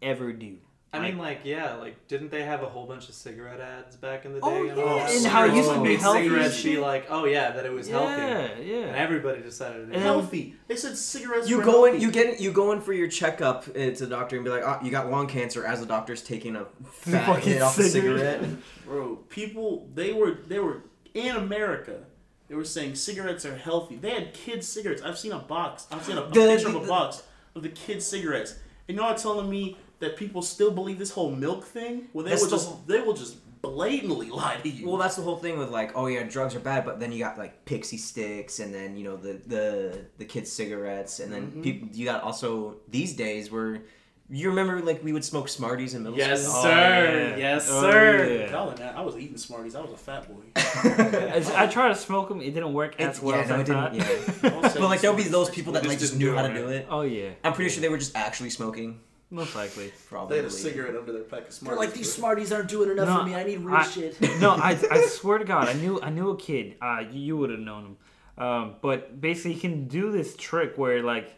ever do. I Like, mean, like, yeah, like, didn't they have a whole bunch of cigarette ads back in the day? Oh, and yeah, that? and how it used to Cigarettes be healthy cigarettes and be like, oh yeah, that it was healthy, yeah, and yeah. everybody decided it. And healthy. They said cigarettes. You were go in, you get, you go in for your checkup uh, to the doctor and be like, oh, you got lung cancer. As the doctor's taking a fat Fucking hit off a cigarette. cigarette. bro. People, they were, they were in America. They were saying cigarettes are healthy. They had kids' cigarettes. I've seen a box. I've seen a, a The- picture of a box of the kids' cigarettes. And you're not telling me that people still believe this whole milk thing? Well, they That's will the just, whole- they will just blatantly lie to you. Well, that's the whole thing with like, oh yeah, drugs are bad, but then you got like pixie sticks, and then you know the the the kids' cigarettes, and then Mhm. people. You got also these days where you remember like we would smoke Smarties in middle Yes, school. Oh, sir. yeah. Yes, Oh, sir. yeah. Telling that, I was eating Smarties. I was a fat boy. As- I tried to smoke them, it didn't work as It's, well yeah, as no, I it thought. didn't. Yeah. But like there'll be those people that like just just knew how to do it. oh yeah, I'm pretty sure they were just actually smoking. Most likely. Probably. They had a cigarette under their pack of Smarties. They're like these Smarties aren't doing enough No, for me. I need real I- shit. no, I, I swear to God, I knew I knew a kid. Uh, you, you would have known him. Um, but basically, he can do this trick where like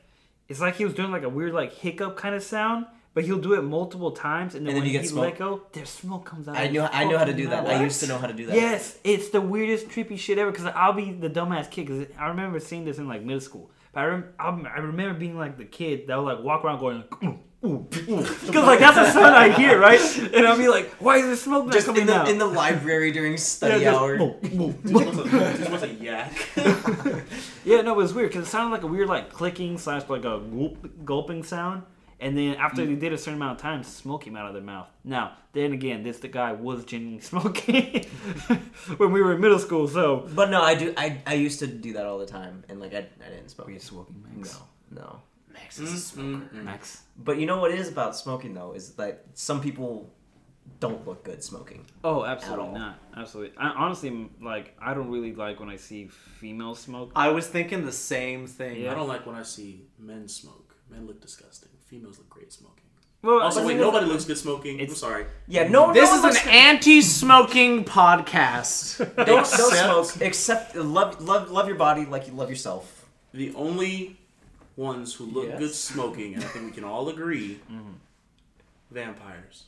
it's like he was doing like a weird like hiccup kind of sound, but he'll do it multiple times, and then And then when you get he smoke? let go, there's smoke comes out. I of knew his I know how to fucking do that. mouth. I used to know how to do that. Yes, it's the weirdest trippy shit ever. Cause I'll be the dumbass kid. Cause I remember seeing this in like middle school. But I, rem- I'm- I remember being like the kid that would like walk around going, like, ooh, ooh, ooh. Cause like that's the sound I hear, right? And I'll be like, why is there smoke not Just coming in the out? in the library during study Yeah, hour. boom, boom, This was a, this was a yak. Yeah, no, it was weird because it sounded like a weird like clicking slash like a gulp, gulping sound. And then after mm. they did a certain amount of time, smoke came out of their mouth. Now, then again, this the guy was genuinely smoking when we were in middle school. So But no, I do. I, I used to do that all the time, and like I, I didn't smoke. Were you smoking, No, no. Max is a mm-hmm. smoker. Mm-hmm. Max, But you know what it is about smoking though is that some people don't look good smoking. oh, absolutely all. not, absolutely. I, honestly, like I don't really like when I see females smoke. I was thinking the same thing. Yeah. I don't like when I see men smoke. Men look disgusting. Females look great smoking. Well, Also, wait, the thing nobody looks good smoking. I'm sorry. Yeah, no. This no is an looks- anti-smoking podcast. don't, don't smoke. Except love love love your body like you love yourself. The only ones who look Yes. good smoking, and I think we can all agree, mm-hmm. vampires.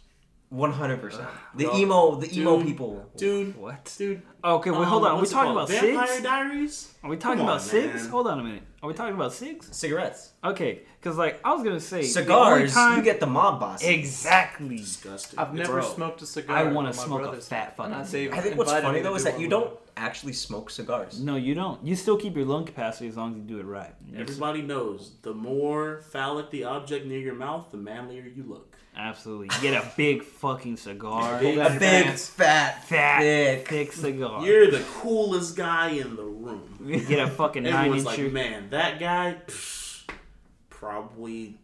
One hundred percent. The no. emo the emo Dude. people. Dude, what? dude. Okay, wait, um, hold on. Are we talking about Vampire SIGs? Diaries? Are we talking Come about on, SIGs? man. Hold on a minute. Are we talking about six? Cigarettes. Okay, because like I was gonna say the only Cigars, time- you get the mob boss. exactly. Disgusting. I've never Bro. smoked a cigar. I want but to my smoke a brothers- fat fucking. And cigar. I think what's invited funny to though is do that you one. don't actually smoke cigars. No, you don't. You still keep your lung capacity as long as you do it right. Everybody knows the more phallic the object near your mouth, the manlier you look. Absolutely. You get a big fucking cigar. Big A big, fat, fat, thick. thick cigar. You're the coolest guy in the room. You get a fucking nine Everyone's incher. like, man, that guy, psh, probably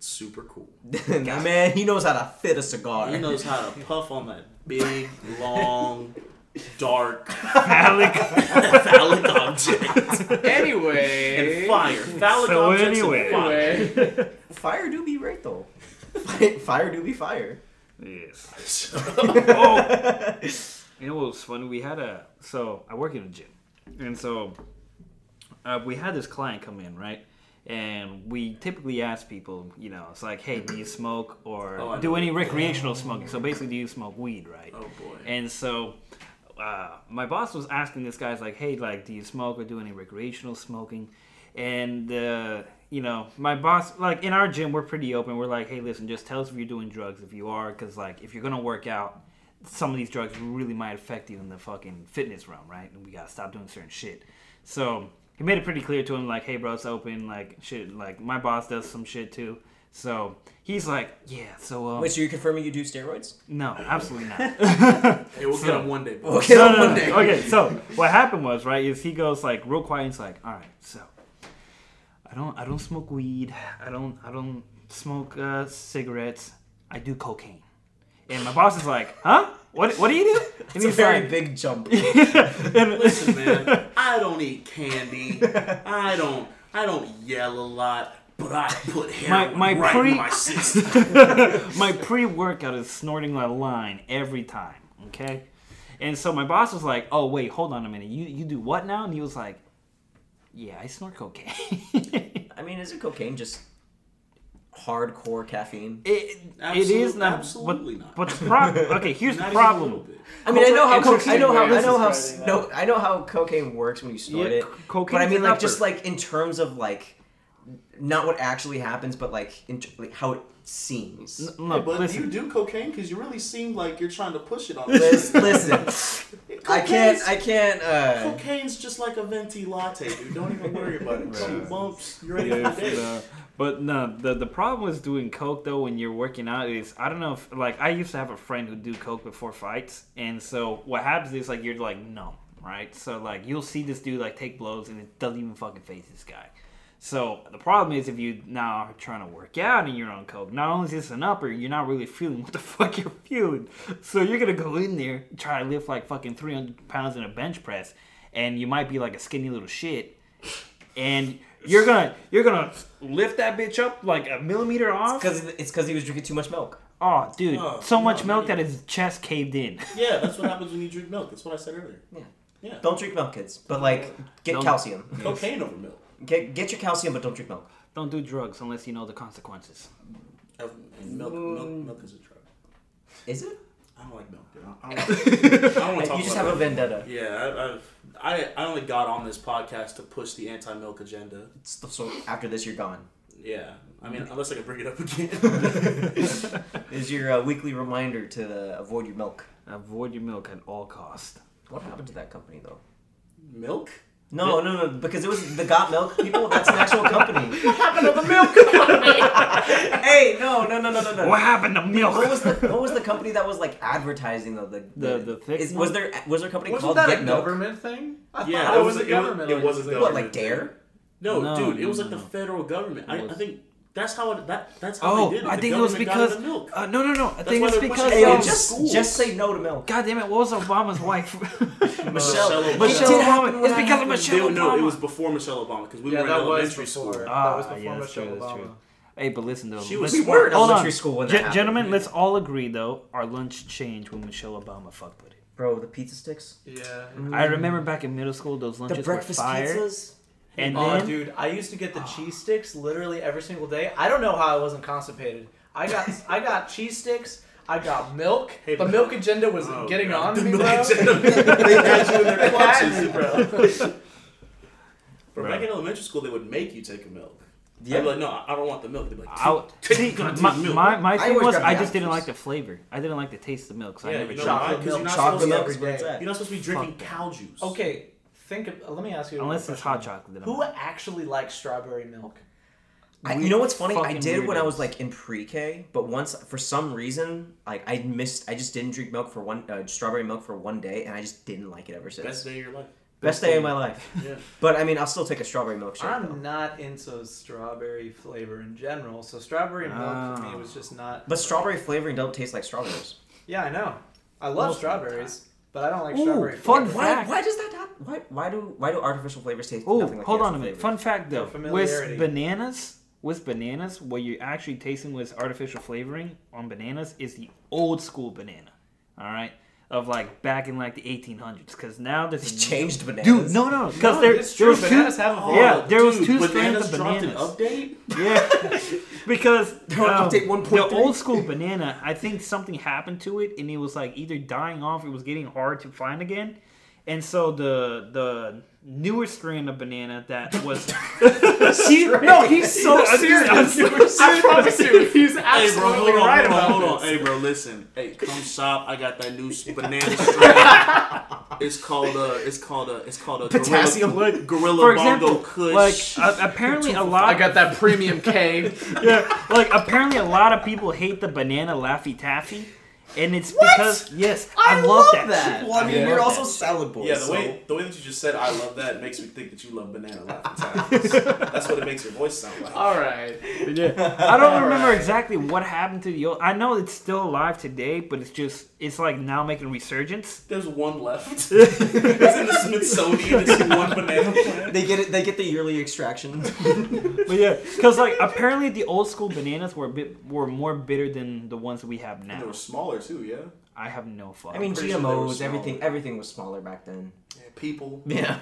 super cool. that man, he knows how to fit a cigar. He knows how to puff on that big, long, dark, Phallic. phallic object. Anyway. And fire. Phallic So objects anyway. and fire. Anyway. Fire do be right though. Fire do be fire. yes. oh. You know what was funny? We had a so I work in a gym, and so uh, we had this client come in, right? And we typically ask people, you know, it's like, hey, do you smoke or Oh, do any recreational smoking? So basically, do you smoke weed, right? Oh boy. And so uh, my boss was asking this guy's like, hey, like, do you smoke or do any recreational smoking? And uh, you know, my boss, like in our gym, we're pretty open. We're like, hey, listen, just tell us if you're doing drugs. If you are, because like if you're gonna work out, some of these drugs really might affect you in the fucking fitness realm, right? And we gotta stop doing certain shit. So he made it pretty clear to him, like, hey, bro, it's open. Like shit, like my boss does some shit too. So he's like, yeah. So um, Wait, so you're confirming you do steroids? no, absolutely not. Hey, we'll So- get him one day. We'll get no, him no, one no. day. Okay, so what happened was right is he goes like real quiet. And he's like, all right, so I don't I don't smoke weed. I don't I don't smoke uh, cigarettes. I do cocaine. And my boss is like, huh? What what do you do? And It's a he's very like, big jump. and- Listen, man, I don't eat candy. I don't. I don't yell a lot, but I put heroin my right pre- in my system. my pre-workout is snorting a line every time. Okay, and so my boss was like, "Oh wait, hold on a minute. You you do what now?" And he was like, "Yeah, I snort cocaine." I mean, is it cocaine just hardcore caffeine? It, it Absolute- is not. absolutely but, not. But the problem. Okay, here's the problem. little bit. I mean, I know how Interesting co- I know how I know how describing no I know how cocaine works when you snort Yeah, it. c- cocaine's but I mean, like upper. just like in terms of like not what actually happens, but like, in, like how it seems. N- Yeah, but listen. you do cocaine because you really seem like you're trying to push it on Listen, listen I can't. I can't. Uh, Cocaine's just like a venti latte, dude. Don't even worry about it. Couple Right. bumps, you're ready Yeah, for the day. But no, the the problem with doing coke though when you're working out is I don't know if like I used to have a friend who do coke before fights, and so what happens is like you're like numb, right? So like you'll see this dude like take blows and it doesn't even fucking face this guy. So the problem is if you now are trying to work out and you're on coke, not only is this an upper, you're not really feeling what the fuck you're feeling. So you're gonna go in there try to lift like fucking 300 pounds in a bench press, and you might be like a skinny little shit, and you're gonna you're gonna lift that bitch up like a millimeter off. because it's because he was drinking too much milk. Oh, dude, Oh, so no, much milk no. that his chest caved in. Yeah, that's what happens when you drink milk. That's what I said earlier. Yeah. Yeah. Don't drink milk, kids. But like, get Don't- calcium. Cocaine over milk. Get get your calcium, but don't drink milk. Don't do drugs unless you know the consequences. Uh, Milk, milk, milk is a drug. Is it? I don't like milk, dude. I don't, I don't want to talk You just about have a milk. vendetta. Yeah, I, I've, I I only got on this podcast to push the anti-milk agenda. So after this, you're gone. Yeah, I mean, unless I can bring it up again. Is your uh, weekly reminder to uh, avoid your milk. Avoid your milk at all cost. What happened to that company though? milk? No, no, no, because it was the Got Milk people. That's an actual company. What happened to the milk? hey, no, no, no, no, no, no. What happened to milk? What was the What was the company that was like advertising though? The The- the thick is, one? was there was there a company Wasn't called that Get a Milk? government thing? I Yeah, thought it it was- was a it was- government. it was a organization. What like Dare? No, No, dude, it was no, like the federal government. I, I think that's how it, that that's how Oh, they did it. I The think it was because into milk. uh, no, no, no. I think why it's because pushing Hey, it um, just schools. just say no to milk. God damn it! What was Obama's wife? Michelle. Michelle It Obama. Michelle did happen Obama. when It's that because of happened. Michelle They- no, it was before Michelle Obama because we Yeah, were in that was elementary before. school. Ah, that was before yeah, that's Michelle true, that's Obama. true. Hey, but listen though. She was We were in elementary school when that happened. gentlemen, let's all agree though. Our lunch changed when Michelle Obama fucked with it. Bro, the pizza sticks. Yeah. I remember back in middle school, those The lunches breakfast were fire. pizzas. And oh, then, dude, I used to get the cheese sticks literally every single day. I don't know how I wasn't constipated. I got I got cheese sticks. I got milk. Hey, the milk agenda was Oh, getting God. on to The me, milk bro. agenda. they had you in their clutches, me, bro. Bro, back in elementary school, they would make you take a milk. Yeah. I'd be like, no, I don't want the milk. They'd be like, I, take see, goddamn my, milk. my, my thing always was I just didn't like the flavor. I didn't like the taste of milk, so Yeah, I never you know tried. why? Chocolate 'Cause you're milk, not chocolate supposed to- milk is where it's at. You're not supposed to be drinking Fuck that. cow juice. Okay, think. Of, let me ask you. Unless it's hot chocolate. Then I'm Who out. actually likes strawberry milk? I, you know what's funny? I fucking did when I was weirdos. like in pre-K, but once for some reason, like I missed. I just didn't drink milk for one uh, strawberry milk for one day, and I just didn't like it ever since. Best Best, day of your life. Best day of my life. Yeah. But I mean, I'll still take a strawberry milkshake. though. I'm not into strawberry flavor in general, so strawberry milk for me Ah. was just not. But strawberry flavoring don't taste like strawberries. Yeah, I know. I love Most of the strawberries, but I don't like Ooh, strawberry. fun flavor. Why? fact. Why does that happen? Why? Why do? Why do artificial flavors taste Oh, nothing like hold on a minute. flavor? Fun fact though, with bananas, with bananas, what you're actually tasting with artificial flavoring on bananas is the old school banana. All right, of like back in like the 1800s. Because now there's They changed bananas. Dude, no, no, because No, there, there true. was two. Bananas have Oh, Yeah, there was two bananas strands of dropped an bananas. update. Yeah, because They're on um, update the old school banana, I think something happened to it, and it was like either dying off, it was getting hard to find again, and so the the newer strain of banana that was he, no, he's so I'm serious. I promise you, he's Hey, bro, absolutely hold on, right hold on, about hold on. this. Hey, bro, listen. Hey, come shop. I got that new banana strain. it's called a. It's called a. It's called a Potassium. Gorilla, gorilla For Bongo Kush. like uh, apparently a lot. I got that premium K. yeah, like apparently a lot of people hate the banana Laffy Taffy, and it's because yes, I, love, that. shit. Well, I mean, Yeah. you're love also salad boys. yeah, the so- way the way that you just said "I love that" makes me think that you love banana laughing taffy. That's what it makes your voice sound like. All right. Yeah. I don't remember exactly what happened to the old. I know it's still alive today, but it's just it's like now making resurgence. There's one left. it's in the Smithsonian. It's one banana plant. They get it. They get the yearly extraction. But yeah, because like apparently the old school bananas were a bit were more bitter than the ones that we have And they now. were smaller too. Yeah. I have no fuck. I mean, pretty sure they were GMOs, smaller. everything, everything was smaller back then. yeah people. Yeah.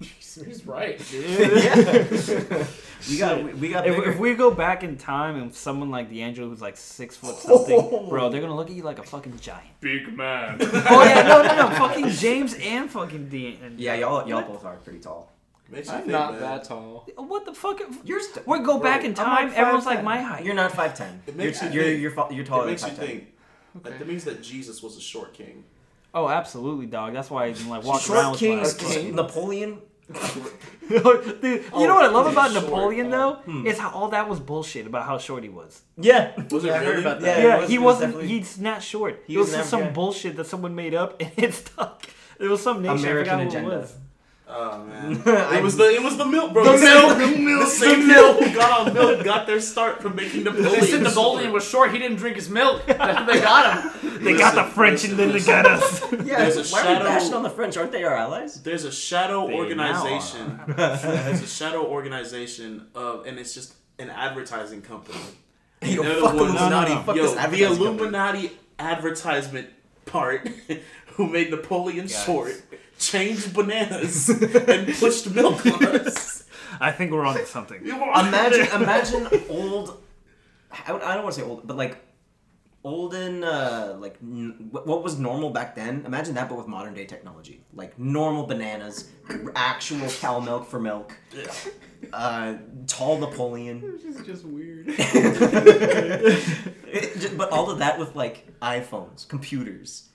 He's right. dude. we got, we, we got. if, bigger. if we go back in time and someone like D'Angelo who's like six foot something, bro, they're gonna look at you like a fucking giant. Big man. Oh yeah, no, no, no, fucking James and fucking D. And yeah, y'all, y'all both are pretty tall. Makes you I'm think, not man. that tall. What the fuck? You're. St- We go back in I'm time. like everyone's 5'10". like my height. You're not five ten. It You're makes you you're think- you're, fa- you're taller It makes than you five ten. think. That, that means that Jesus was a short king. Oh, absolutely, dog. That's why I can like walk Short around kings, with my. king. Napoleon. Dude, you Oh, know what I love about short. Napoleon though Hmm. is how all that was bullshit about how short he was. Yeah. Was it yeah, I heard really? about Yeah, that. it was- he was wasn't. definitely He's not short. He it was was just some African- bullshit that someone made up and it stuck. It was some nation. American I forgot agenda. Oh, who it was. Oh man, it was the it was the milk, bro. The the milk, the milk, the same the milk who got on milk got their start from making Napoleon. They said Napoleon short. was short. He didn't drink his milk. they got him. They got the Listen, French and then they got us. Yeah, There's a why are we shadow- bashing on the French? Aren't they our allies? There's a shadow They organization. There's a shadow organization of, and it's just an advertising company. Yo, the fuck Illuminati. No, no, no. Fuck Yo, this the advertising company. Illuminati advertisement part, who made Napoleon Guys. short, changed bananas and pushed milk on us. I think we're on to something. Imagine, imagine old. I, I don't want to say old, but like olden, uh, like n- what what was normal back then. Imagine that, but with modern day technology, like normal bananas, actual cow milk for milk, uh, tall Napoleon. this is just weird. It just- but all of that with like iPhones, computers.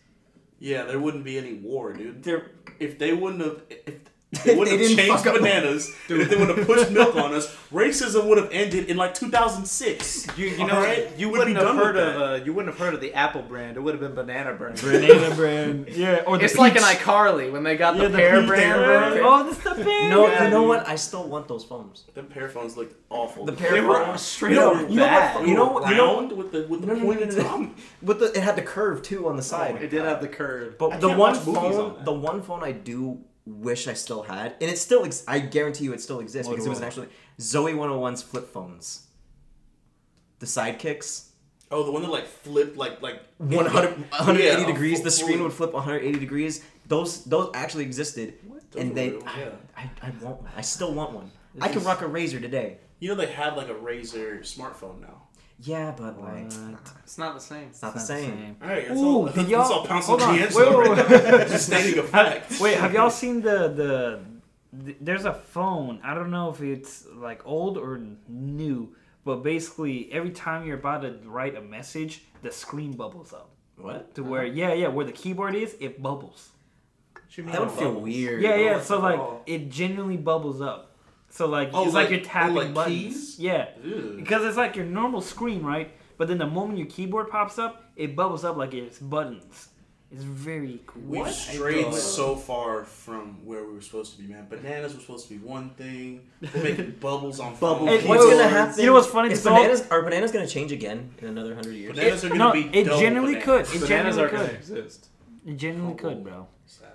Yeah, there wouldn't be any war, dude. They're If they wouldn't have, if If they they wouldn't have changed fuck up- bananas, if they would have pushed milk on us, racism would have ended in like 2006. You, you know, Alright? you We'd wouldn't have done heard of uh, you wouldn't have heard of the Apple brand. It would have been Banana brand. Banana brand. Yeah, or the It's like an iCarly when they got Yeah, the, the pear peach brand. brand. Oh, this the pear. no, Yeah, you know what? I still want those phones. The pear phones looked awful. The They pear were phones. straight You know- up you know what- bad. You know, you know, round with the with the No, no, no, no, no. top. with the it had the curve too on the side. It did have the curve. But I the one phone, on the one phone I do wish I still had, and it still, ex- I guarantee you, it still exists because it was Motorola. actually Zoe 101's flip phones. The sidekicks, Oh, the one that like flipped like like 100, 180 Yeah, degrees. full- The screen would flip 180 degrees. Those, those actually existed, Those and they, real, yeah. I, I, I want one. I still want one. I can is- rock a Razr today. You know they have like a Razr smartphone now. Yeah, but like, It's not the same. it's not the same. All right, that's Ooh, all. did y'all- all pouncing hold on. D'Angelo Wait, right wait. Just stating a fact. Wait, have y'all seen the the th- there's a phone. I don't know if it's like old or new, but basically every time you're about to write a message, the screen bubbles up What? to where uh-huh. yeah yeah where the keyboard is, it bubbles. What That would feel bubbles? weird. Yeah yeah. So like it genuinely bubbles up. So like Oh, it's like, like- you're tapping oh, like buttons. keys? Yeah. Ew. Because it's like your normal screen, right? But then the moment your keyboard pops up, it bubbles up like it's buttons. It's very cool. We've What? strayed so far from where we were supposed to be, man. Bananas were supposed to be one thing. We're making bubbles on Bubble phones. Hey, What's Wait, gonna happen? You know what's funny? Is It's all- bananas are bananas gonna change again in another hundred years? Bananas are gonna no, be it dull genuinely bananas. could. It Bananas genuinely are gonna could. exist. It genuinely Oh. could, bro. Sad.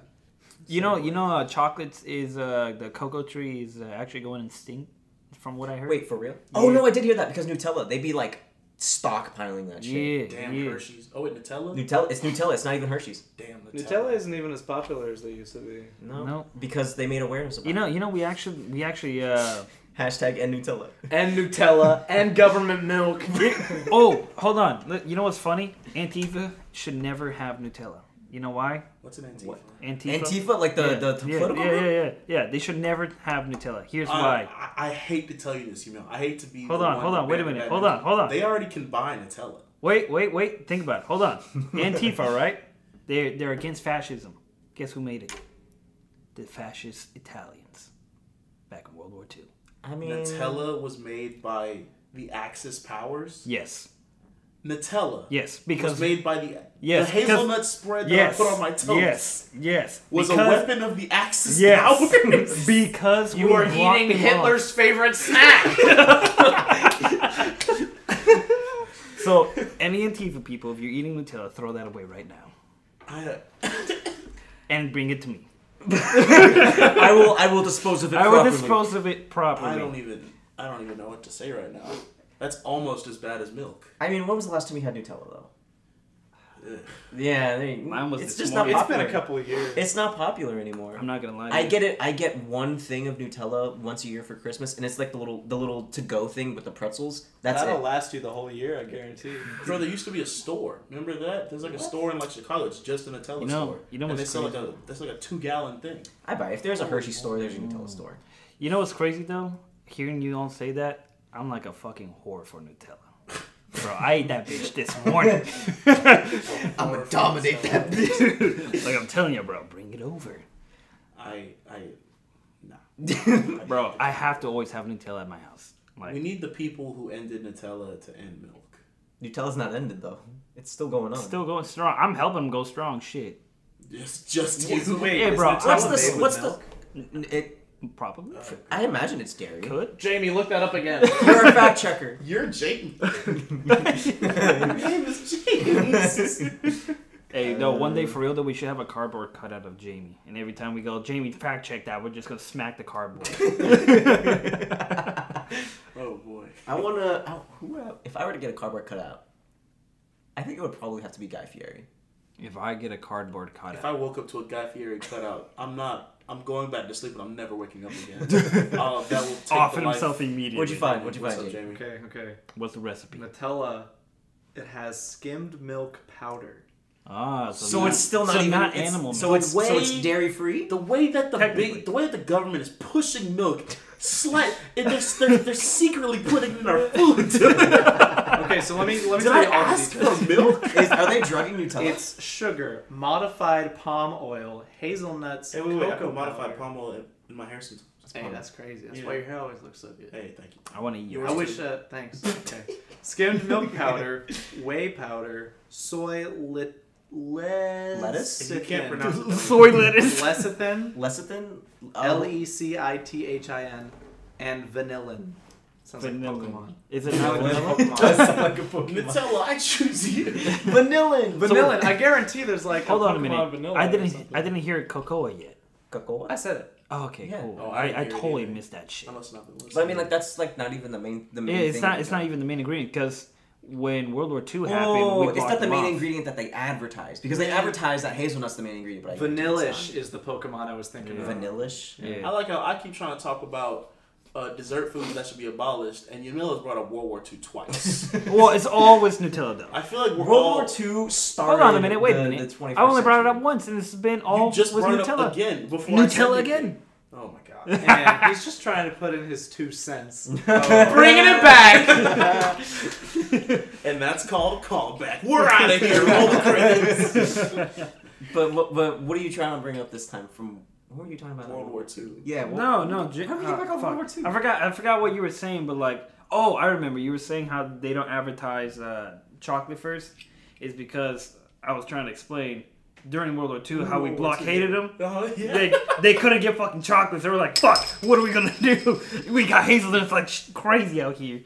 You know, you know, uh, chocolates is uh, the cocoa tree is uh, actually going extinct, from what I heard. Wait, for real? Oh no, I did hear that because Nutella. They'd be like stockpiling that shit. yeah, Damn yeah. Hershey's. Oh wait, Nutella. Nutella. It's Nutella. It's not even Hershey's. Damn Nutella. Nutella isn't even as popular as they used to be. No. No. Because they made awareness about You know, you know, we actually, we actually, uh, it. Hashtag and Nutella. And Nutella and government milk. oh, hold on. Look, You know what's funny? Antifa should never have Nutella. You know why? What's an Antifa? What? Antifa. Antifa, like the yeah. the, the yeah, political yeah, group? yeah, yeah, yeah. They should never have Nutella. Here's I, why. I, I hate to tell you this, you know. I hate to be. Hold on, hold on, wait a minute, hold on, hold on. They already can buy Nutella. Wait, wait, wait. Think about it. Hold on. Antifa, right? They're they're against fascism. Guess who made it? The fascist Italians, back in World War II. I mean, Nutella was made by the Axis powers. Yes, Nutella yes, was because made by the Yes, the hazelnut spread that yes, I put on my toast. yes, yes, Was a weapon of the Axis Yes, powers. because You we are eating them off. Hitler's favorite snack. So, any Antifa people, if you're eating Nutella, throw that away right now I, and bring it to me. I will I will dispose of it I will properly. dispose of it properly. I don't even I don't even know what to say right now. That's almost as bad as milk. I mean, when was the last time you had Nutella though? Ugh. Yeah, there you, Mine was it's this just not It's popular. been a couple of years. It's not popular anymore. I'm not gonna lie. To I you. get it. I get one thing of Nutella once a year for Christmas, and it's like the little the little to go thing with the pretzels. That's That'll it. last you the whole year, I guarantee. Bro, there used to be a store. Remember that? There's like a store in like Chicago. It's just a Nutella You know- store. you know and they what's sell like crazy? a that's like a two gallon thing. I buy. If there's a Hershey store, there's a Nutella store. You know what's crazy though? Hearing you all say that, I'm like a fucking whore for Nutella. Bro, I ate that bitch this morning. I'm gonna dominate that bitch. like I'm telling you, bro, bring it over. I I nah. Bro, I have to always have Nutella at my house. We need the people who ended Nutella to end milk. Nutella's not ended though. It's still going on. still going strong. I'm helping them go strong. Shit. Just just Wait, you. wait, Hey, bro, Nutella what's the what's milk? the? It. Probably. I imagine it's dairy. Could. Jamie, look that up again. You're a fact checker. You're Jamie. Your name is James. Hey, no, one day for real though, we should have a cardboard cutout of Jamie. And every time we go, Jamie, fact check that, we're just gonna smack the cardboard. oh boy. I wanna. I, who? uh, If I were to get a cardboard cutout, I think it would probably have to be Guy Fieri. if I get a cardboard cutout, If. I woke up to a Guy Fieri cutout, I'm not. I'm going back to sleep, and I'm never waking up again. uh, that will take Off the life- himself immediately. What'd you find? What'd you What's find, up, Jamie? Jamie? Okay, okay. What's the recipe? Nutella, it has skimmed milk powder. Ah, so, So not, it's still not so even not it's- animal. So milk. it's so it's way- dairy free. The way that the Technically. big, the way that the government is pushing milk, slight, and they're, they're, they're secretly putting it in our food. Okay, so let me let me Did tell I you all the ask details. for milk? Is, are they drugging Nutella? It's sugar, modified palm oil, hazelnuts, Hey, wait, wait, I cocoa put modified powder. palm oil in, in my hair since. Hey, that's crazy. That's Yeah. why your hair always looks so good. Hey, thank you. I want to eat Yours I wish. Uh, thanks. Okay. Skimmed milk powder, whey powder, soy lit. Lettuce? If you can't pronounce it, Soy lettuce. Lecithin, Lecithin. L E C I T H I N, and vanillin. Sounds Vanilla. like Pokemon. Is it not vanilla? Nutella, I choose you. Vanillin. Vanillin. I guarantee there's like Hold a on a minute. Vanilla I or didn't. I didn't hear cocoa yet. Cocoa. I said it. Oh, okay, Yeah. cool. Oh, I, I I, didn't hear it totally either. missed that shit. I must not be listening. But I mean, like that's like not even the main the main. Yeah, it's thing not. of It's not even the main ingredient because when World War II happened, Oh, we it's blocked not the main off. ingredient that they advertised because they advertised that hazelnut's the main ingredient. But I Vanillish is the Pokemon I was thinking Yeah. of. Vanillish. Yeah. I like how I keep trying to talk about uh, dessert foods that should be abolished, and Yamila's brought up World War II twice. Well, it's always Nutella though. I feel like we're World all. War II started. Hold on a minute. Wait the, a minute. I only brought it up once, and this has been all you just with brought it Nutella. up again before Nutella again. Oh my god. and he's just trying to put in his two cents. Bringing it back. and that's called a callback. We're out of here. Roll the credits. But what- but what are you trying to bring up this time? From what were you talking about? World War II. Yeah. What, No, no. J- How did we get uh, back on. World War II? I forgot. I forgot what you were saying, but like, oh, I remember. You were saying how they don't advertise uh, chocolate first, is because I was trying to explain during World War II how we World War II. blockaded them. Oh, yeah. They, they couldn't get fucking chocolates. They were like, "Fuck, what are we gonna do? We got hazelnuts like sh- crazy out here.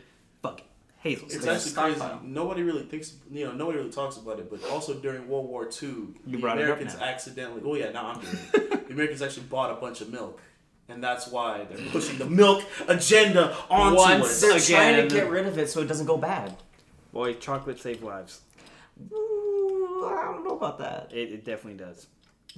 Fuck it, hazelnuts." It's actually crazy. Nobody really thinks, you know, nobody really talks about it. But also during World War II, You the brought it up Americans accidentally. Oh yeah, now I'm doing it. the Americans actually bought a bunch of milk, and that's why they're pushing the milk agenda onto Once us. They're trying to get rid of it so it doesn't go bad. Boy, chocolate save lives. Ooh, I don't know about that. It, it definitely does.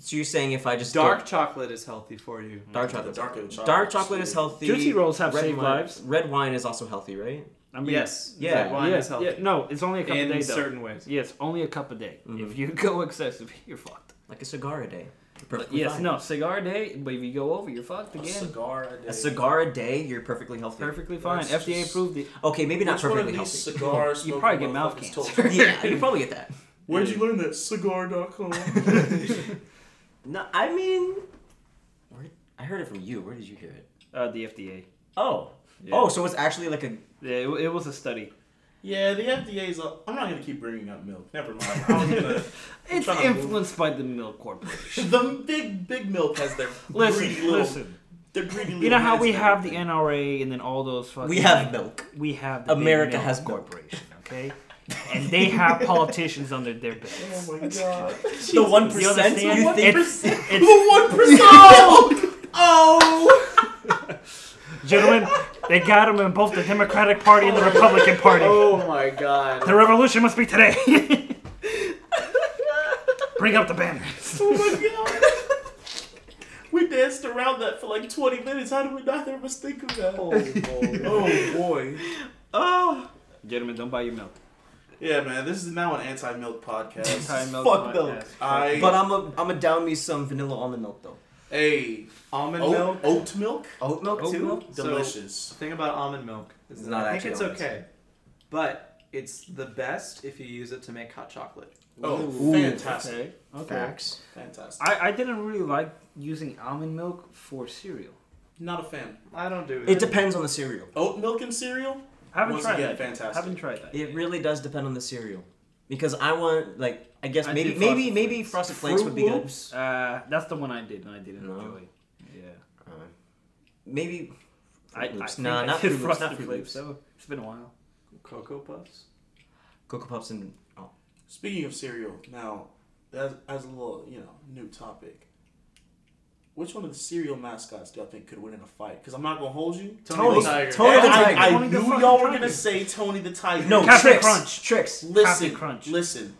So you're saying if I just Dark get- chocolate is healthy for you. dark chocolate, Darker chocolate. dark chocolate is healthy. Tootsie Rolls have red saved wine, lives. Red wine is also healthy, right? I mean, Yes. Yeah, red wine yeah, is healthy. yeah, no, it's only a cup a day though. certain ways. Yes, only a cup a day. Mhm. If you go excessive, you're fucked. Like a cigar a day. Perfectly yes, fine. no, cigar a day, but if you go over, you're fucked A again. cigar a day. A cigar a day, you're perfectly healthy. Perfectly fine. That's FDA just- approved it. Okay, maybe not Which one of perfectly these healthy. cigar You probably get mouth motherfuckers told cancer. you? yeah, you probably get that. Where'd you learn that? Cigar.com. No, I mean, where, I heard it from you. Where did you hear it? Uh, the FDA. Oh, Yeah. oh, so it's actually like a. Yeah, it, it was a study. yeah, the FDA's. A, I'm not gonna keep bringing up milk. Never mind. I was gonna. It's trying to move- influenced by the milk corporation. the big big milk has their listen, greedy little. listen. Their greedy little. You know how we have the. NRA and then all those fucking. We have milk. We have the big America milk has milk. corporation. Okay. and they have politicians under their belts. Oh my god. The one You percent. You think? It's, The it's, one percent. Oh! oh. gentlemen, they got him in both the Democratic Party and the Republican Party. Oh my god. The revolution must be today. Bring up the banners. Oh my god. We danced around that for like 20 minutes. How did we neither of us think of that? Oh boy. Oh boy. Oh. Gentlemen, don't buy your milk. Yeah, man. This is now an anti-milk podcast. Anti-milk Fuck milk. podcast. I. But I'm a I'm a down me some vanilla almond milk though. A Almond oat, milk. oat milk. Oat milk Oat too. milk? So- Delicious. The thing about almond milk is It's that not I think actually it's almonds. okay, but it's the best if you use it to make hot chocolate. Oh, Ooh. fantastic. Okay. Okay. Facts. Fantastic. I, I didn't really like using almond milk for cereal. Not a fan. I don't do it. It depends on the cereal. Oat milk and cereal? I haven't Once tried again, that. fantastic. Haven't tried that. It really does depend on the cereal, because I want like I guess I maybe maybe Frosted maybe Flakes. frosted flakes would be good. Loops? Uh, that's the one I did and I didn't No. enjoy. Yeah. Uh, maybe. I, Fruit I Loops. think Nah, I not did Fruit Loops, Frosted not Fruit Flakes, Loops. so it's been a while. Cocoa Puffs. Cocoa Puffs and oh, Speaking of cereal, now, as, as a little, you know, new topic. Which one of the cereal mascots do y'all think could win in a fight? Because I'm not going to hold you. Tony. the Tiger. Tony the I, Tiger. I Tony the knew fucking y'all were Tiger. going to say Tony the Tiger. no Captain Trix. Crunch. Trix. Listen, Captain Crunch. listen.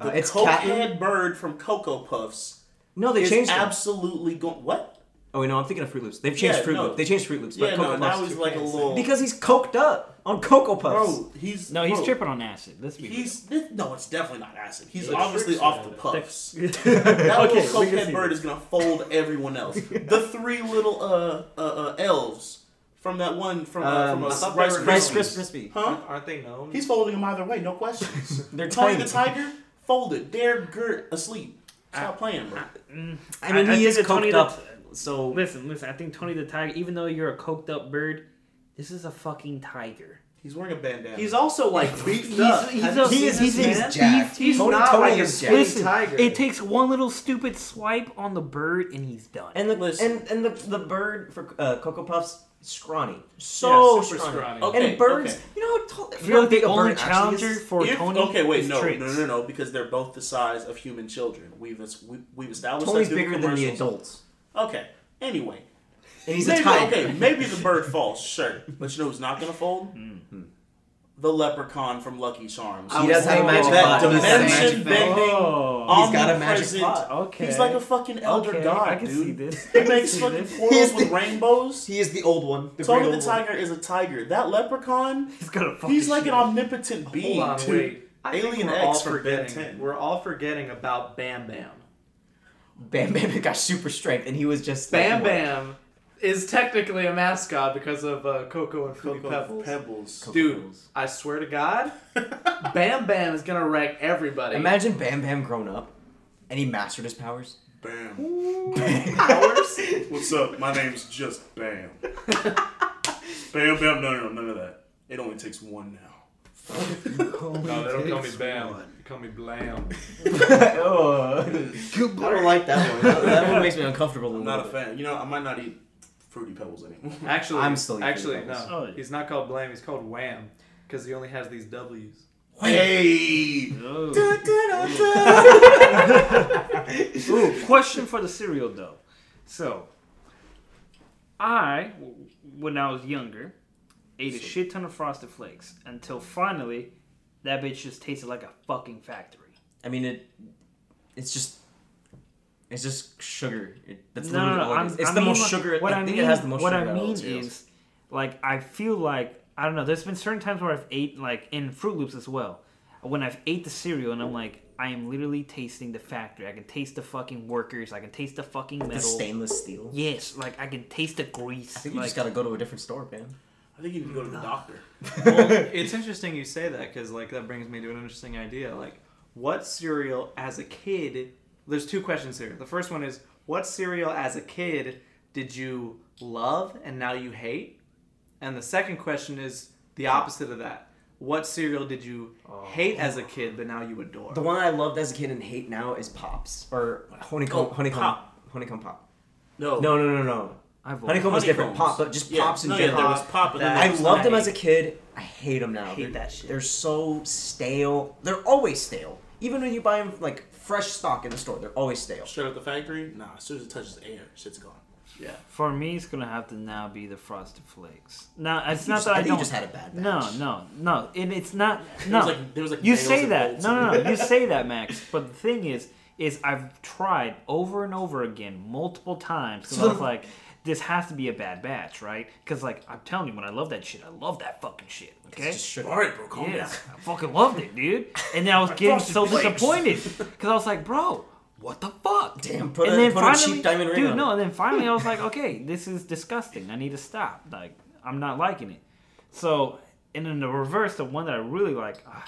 Uh, The it's cokehead Captain- bird from Cocoa Puffs No, they is changed them. absolutely going. What? Oh wait, no, I'm thinking of Fruit Loops. They've changed Yeah, Fruit no. Loops. They changed Fruit Loops, but Yeah, Cocoa no, now he's like a little. Because he's coked up on Cocoa Puffs. bro, he's No, he's bro, tripping on acid. Let's be He's this, no, it's definitely not acid. He's The obviously tricks off the it. puffs. real. That Okay, little we can cokehead bird is gonna fold everyone else. The three little uh, uh, uh elves from that one from uh, Um, from I a thought Rice they were Rice Krispies. Krispie. Huh? Aren't, aren't they known? He's folding them either way, no questions. They're Tony tiny. the Tiger folded. They're girt asleep. Stop playing, bro. Mm, I mean, he think is that Tony coked the- up. So Listen, listen. I think Tony the Tiger. Even though you're a coked up bird, this is a fucking tiger. He's wearing a bandana. He's also like beefed He's- up. he's Have a- you he is this he's, he's jacked. He's Tony, not Tony like a is skinny jacked. Listen, tiger. it takes one little stupid swipe on the bird and he's done. And the Listen. and and the the bird for uh, Cocoa Puffs scrawny, so Yeah, super scrawny. scrawny. Okay, and birds, okay. you know, how tall, I you feel know like the a only challenger is? for If- Tony okay, wait, is no, no, no, no, because they're both the size of human children. We've we've, we've established Tony's that bigger than the adults, Okay. Anyway, and he's maybe, a tiger. okay, maybe the bird falls, sure, but you know who's not gonna fold? Hmm. The leprechaun from Lucky Charms. He does have a magic that pot. He does have a dimension bending. Oh, He's got a magic pot. okay. He's like a fucking elder okay, god, I can dude. see this. I He can makes see fucking this. portals with the- rainbows. He is the old one. The Tony great the old one. Tiger is a tiger. That leprechaun, He's gonna fucking he's like shoot. an omnipotent being. Hold on, dude. wait. I Alien we're X all Ben forgetting. 10. We're all forgetting about Bam Bam. Bam Bam got super strength, and he was just Bam like, Bam is technically a mascot because of uh, Coco and Fruity Cocoa Pebbles. Pebbles. Dude, I swear to God, Bam Bam is gonna wreck everybody. Imagine Bam Bam grown up, and he mastered his powers. Bam. Bam. powers. What's up? My name's just Bam. Bam, bam. No, no, no, none of that. It only takes one now. No, they don't call me Bam. They call me Blam. oh, I don't like that one. That, that one makes me uncomfortable. I'm not a fan. You know, I might not eat Fruity Pebbles anymore. Actually, I'm still eating actually Pebbles. no. Oh, yeah. He's not called Blam. He's called Wham because he only has these W's. Hey! Oh. Ooh, question for the cereal though. So, I, w- when I was younger, ate a shit ton of Frosted Flakes until finally, that bitch just tasted like a fucking factory. I mean it. It's just. It's just sugar. It, that's No, literally no, no. all it It's I the mean, most sugar. What I, I, think mean, it has the most what sugar. I out of all mean is, like, I feel like I don't know. There's been certain times where I've ate like in Fruit Loops as well. When I've ate the cereal and I'm like, I am literally tasting the factory. I can taste the fucking workers. I can taste the fucking metal. the stainless steel. Yes, like I can taste the grease. I think you like, just gotta go to a different store, man. I think you need to go to the doctor. well, it's interesting you say that because like that brings me to an interesting idea. Like, what cereal as a kid? There's two questions here. The first one is, what cereal as a kid did you love and now you hate? And the second question is the opposite of that. What cereal did you oh. hate as a kid but now you adore? The one I loved as a kid and hate now is Pops or honeycomb. Oh, honeycomb. Pop. Honeycomb Pop. No. No, no, no, no. I've Honeycomb was different. Pop, but just Yeah, Pops in no, yeah, general. there was Pop, and then there I was loved them as a kid. I hate them now. hate they're, that shit. They're so stale. They're always stale. Even when you buy them like fresh stock in the store, they're always stale. Straight out the factory? Nah, as soon as it touches air, shit's gone. yeah. For me, it's gonna have to now be the Frosted Flakes. Now, it's You not just- that I, I think you don't. just had a bad no, batch. no, no. And it's not. There No, was like, there was like you nails say and that. bolts No, no, no. You say that, Max. But the thing is, is I've tried over and over again, multiple times. Because I was like, this has to be a bad batch, right? Because like I'm telling you, when I love that shit, I love that fucking shit. Okay. It's just sugar. All right, bro, calm Yes, down. I fucking loved it, dude. And then I was getting so Flakes. disappointed because I was like, bro, what the fuck? Damn, put and a- then put a finally, cheap diamond ring dude, no. And then finally, I was like, okay, this is disgusting. I need to stop. Like, I'm not liking it. So, and then the reverse, the one that I really like, ah,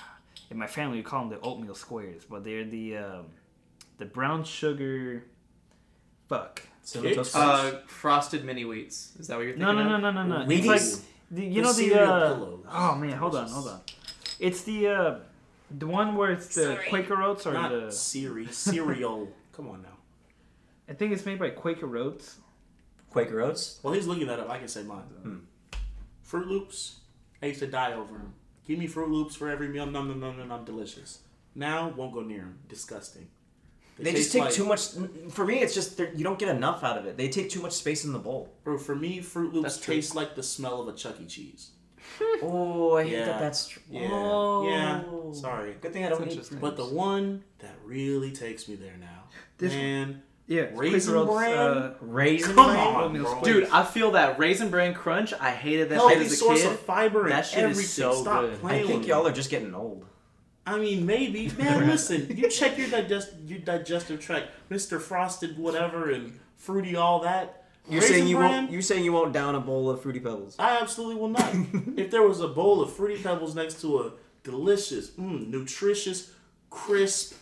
in my family we call them the oatmeal squares, but they're the um, the brown sugar. Fuck. Cinnamon Toast Crunch. uh, frosted mini wheats. Is that what you're thinking? No, no, of? no, no, no, no. Wheaties? It's like the, you The know the uh, pillows. oh man, hold on, hold on. It's the uh, the one where it's the Sorry. Quaker Oats or Not the Siri, cereal. Come on now. I think it's made by Quaker Oats. Quaker Oats. Well, he's looking that up. I can say mine. Hmm. Fruit Loops. I used to die over them. Give me Fruit Loops for every meal. Num num num num num. Delicious. Now won't go near them. Disgusting. They just take like- too much. For me, it's just you don't get enough out of it. They take too much space in the bowl. Bro, for me, Fruit Loops That's taste like the smell of a Chuck E. Cheese. Oh, I hate Yeah. that. That's tr- Yeah. Oh. Yeah. Sorry. Good thing I don't eat. interesting. But the one that really takes me there now, This- man, Yeah, Raisin Quaker Oats, Bran? uh, Raisin Come Bran? on, bro. Dude, I feel that raisin bran crunch. I hated that healthy shit as a source kid. of fiber That shit is so Stop good. I think y'all are just getting old. I mean, maybe, man. listen, you check your digest your digestive tract, Mister Frosted, whatever, and fruity, all that. You're Raisin saying you Bran? won't. You're saying you won't down a bowl of fruity pebbles. I absolutely will not. if there was a bowl of fruity pebbles next to a delicious, mm, nutritious, crisp,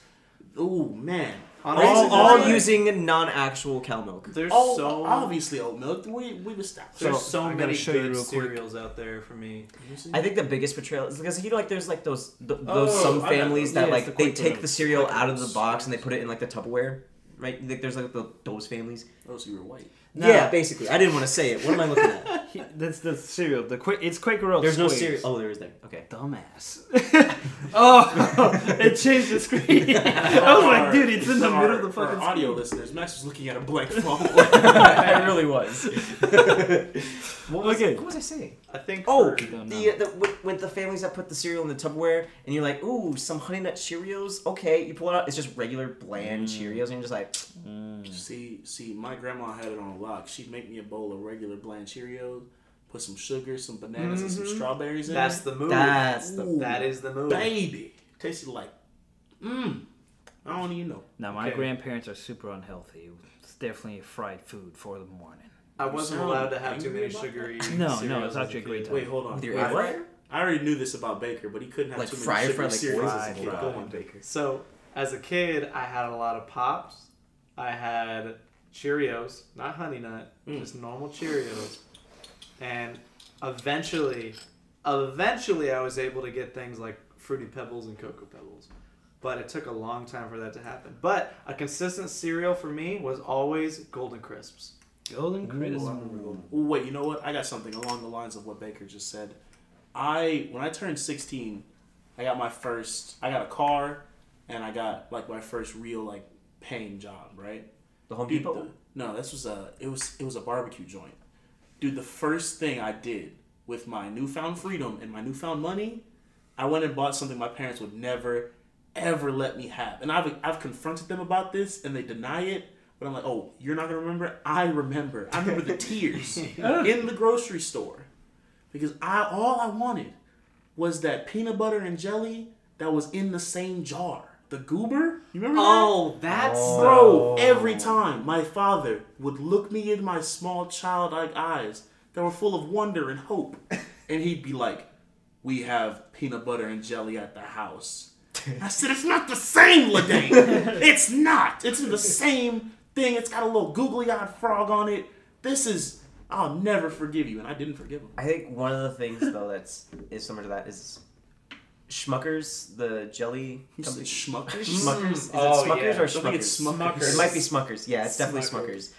oh man, On All, Raisin all Bran? using non-actual cow milk. There's oh, so obviously oat milk. We we've established. there's So, so I gotta many show good real quick. cereals out there for me. I think the biggest betrayal is because you know, like there's like those th- those Oh, some families that Yeah, like the they Quaker take the cereal out of the box and they put it in like the Tupperware, right? Like, there's like the, those families. oh, so you were white. No. Yeah, basically. I didn't want to say it. What am I looking at? He- that's the cereal. The Qua- it's Quaker Oats. There's no cereal. Oh, there is there. Okay. Dumbass. oh, it changed the screen. I was like, dude, it's in the middle of the our- for our audio listeners. Max was looking at a blank phone. it really was. what was Okay. What was I saying? I think. Oh, for- don't the, the with, with the families that put the cereal in the Tupperware, and you're like, ooh, some Honey Nut Cheerios. Okay, you pull it out. It's just regular bland mm. Cheerios, and you're just like, mm. see, see, my grandma had it on lock. She'd make me a bowl of regular bland Cheerios, put some sugar, some bananas, and some mm-hmm. strawberries in That's it. the move. that's the. Ooh, that is the move. baby. Tasted like, mmm. I don't even know. Now my Okay. grandparents are super unhealthy. It's definitely fried food for the morning. I wasn't sound allowed to have too many about sugary. No, no, cereals it's as actually a great time. Wait, hold on. With your I, air fryer? I already knew this about Baker, but he couldn't have Like too many fryer sugary for like cereals as a fried, kid. fried Go on. baker. So, as a kid, I had a lot of Pops. I had Cheerios, not Honey Nut, Mm. just normal Cheerios. And eventually, eventually, I was able to get things like Fruity Pebbles and Cocoa Pebbles. But it took a long time for that to happen. But a consistent cereal for me was always Golden Crisps. Golden Crisps. Ooh, wait, you know what? I got something along the lines of what Baker just said. I when I turned 16, I got my first. I got a car, and I got like my first real like paying job. Right? The Home Dude, Depot. the- no, this was a it was it was a barbecue joint. Dude, the first thing I did with my newfound freedom and my newfound money, I went and bought something my parents would never ever let me have. And I've I've confronted them about this and they deny it. But I'm like, oh, you're not gonna remember? I remember. I remember the tears in the grocery store because I all I wanted was that peanut butter and jelly that was in the same jar. The goober, you remember that? Oh, that's oh. Bro, every oh. time my father would look me in my small childlike eyes that were full of wonder and hope, and he'd be like, We have peanut butter and jelly at the house. I said, It's not the same, Ladaine. it's not. It's the same thing. It's got a little googly eyed frog on it. This is, I'll never forgive you. And I didn't forgive him. I think one of the things though that's is similar to that is Schmuckers, the jelly You said company. Schmuckers? Schmuckers. Is Oh, it Smuckers yeah. or I think it's Smuckers. It might be Smuckers. Yeah, it's definitely Smuckers. Smuckers.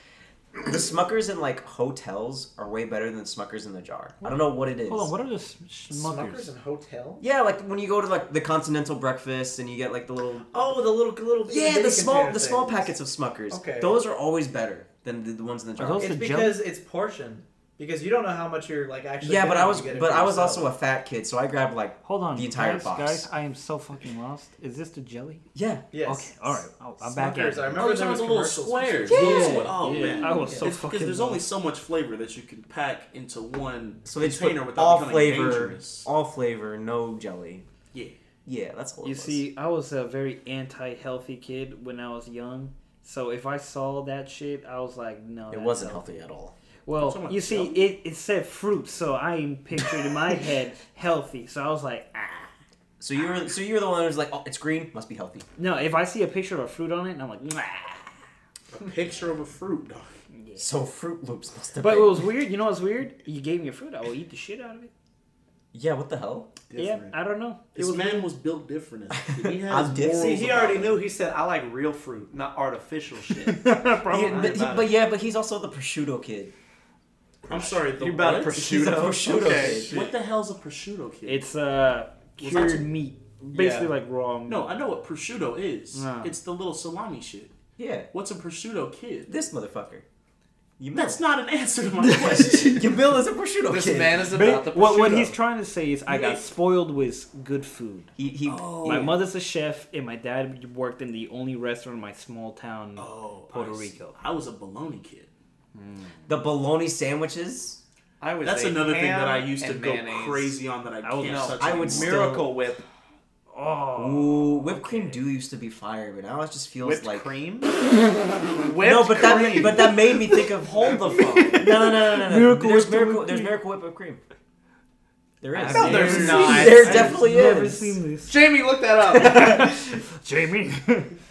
The Smuckers in like hotels are way better than Smuckers in the jar. I don't know what it is. Hold on, what are the Smuckers Smuckers? and Hotel. Yeah, like when you go to like the continental breakfast and you get like the little Oh, the little little. yeah the small container the small packets of Smuckers. Okay. those are always better than the, the ones in the Are jar. those It's the jelly? because it's portion. Because you don't know how much you're like actually. yeah, but I was you but I was also a fat kid, so I grabbed like Hold on, The entire guys, box. guys, I am so fucking lost. Is this the jelly? yeah. Yes. Okay, all right, oh, I'm back Smuckers, in. I remember Oh, there was talking little commercials. squares. Yeah. Little Oh Yeah, man, I was so it's fucking because there's only so much flavor that you can pack into one So they just put container without all becoming flavor, dangerous. all flavor, no jelly. Yeah. Yeah, that's all. it You was. see, I was a very anti-healthy kid when I was young. So if I saw that shit, I was like, no. it wasn't healthy. healthy at all. Well, Talking you see, it, it said fruit, so I pictured in my head healthy. So I was like, ah. So you were so you were the one who's like, oh, it's green, must be healthy. No, if I see a picture of a fruit on it, and I'm like, nah. A picture of a fruit, dog. So Froot Loops must have. But it was weird. You know what's weird? You gave me a fruit, I will eat the shit out of it. yeah, what the hell? Different. Yeah, I don't know. It This was man was built different. As a. He I'm has different. morals See, he already him. knew. He said, "I like real fruit, not artificial shit." probably. Yeah, but, he- but yeah, but he's also the prosciutto kid. I'm sorry. The You about what? prosciutto? He's a prosciutto Okay. kid. What the hell's a prosciutto kid? It's uh cured that- meat, basically Yeah. like raw. meat. no, I know what prosciutto is. No. It's the little salami shit. Yeah, What's a prosciutto kid? this motherfucker. You That's not an answer to my question. Yamil is a prosciutto this kid. This man is Ba- about the prosciutto. what, what he's trying to say is, I got spoiled with good food. he, he, Oh. My mother's a chef, and my dad worked in the only restaurant in my small town. Oh, Puerto I see. Rico. I was a bologna kid. The bologna sandwiches. I was That's another thing that I used to go mayonnaise. crazy on that I I can't No, touch I would anymore. still- Miracle Whip, Oh, Ooh, whipped cream do used to be fire, but now it just feels whipped like cream. no, but that made, but that made me think of hold the phone. No, no, no, no, no. no. Miracle there's Whip miracle. There's miracle whip of cream. There is. No, never there's not. this. There I've definitely never is. seen this. Jamie, look that up. Jamie.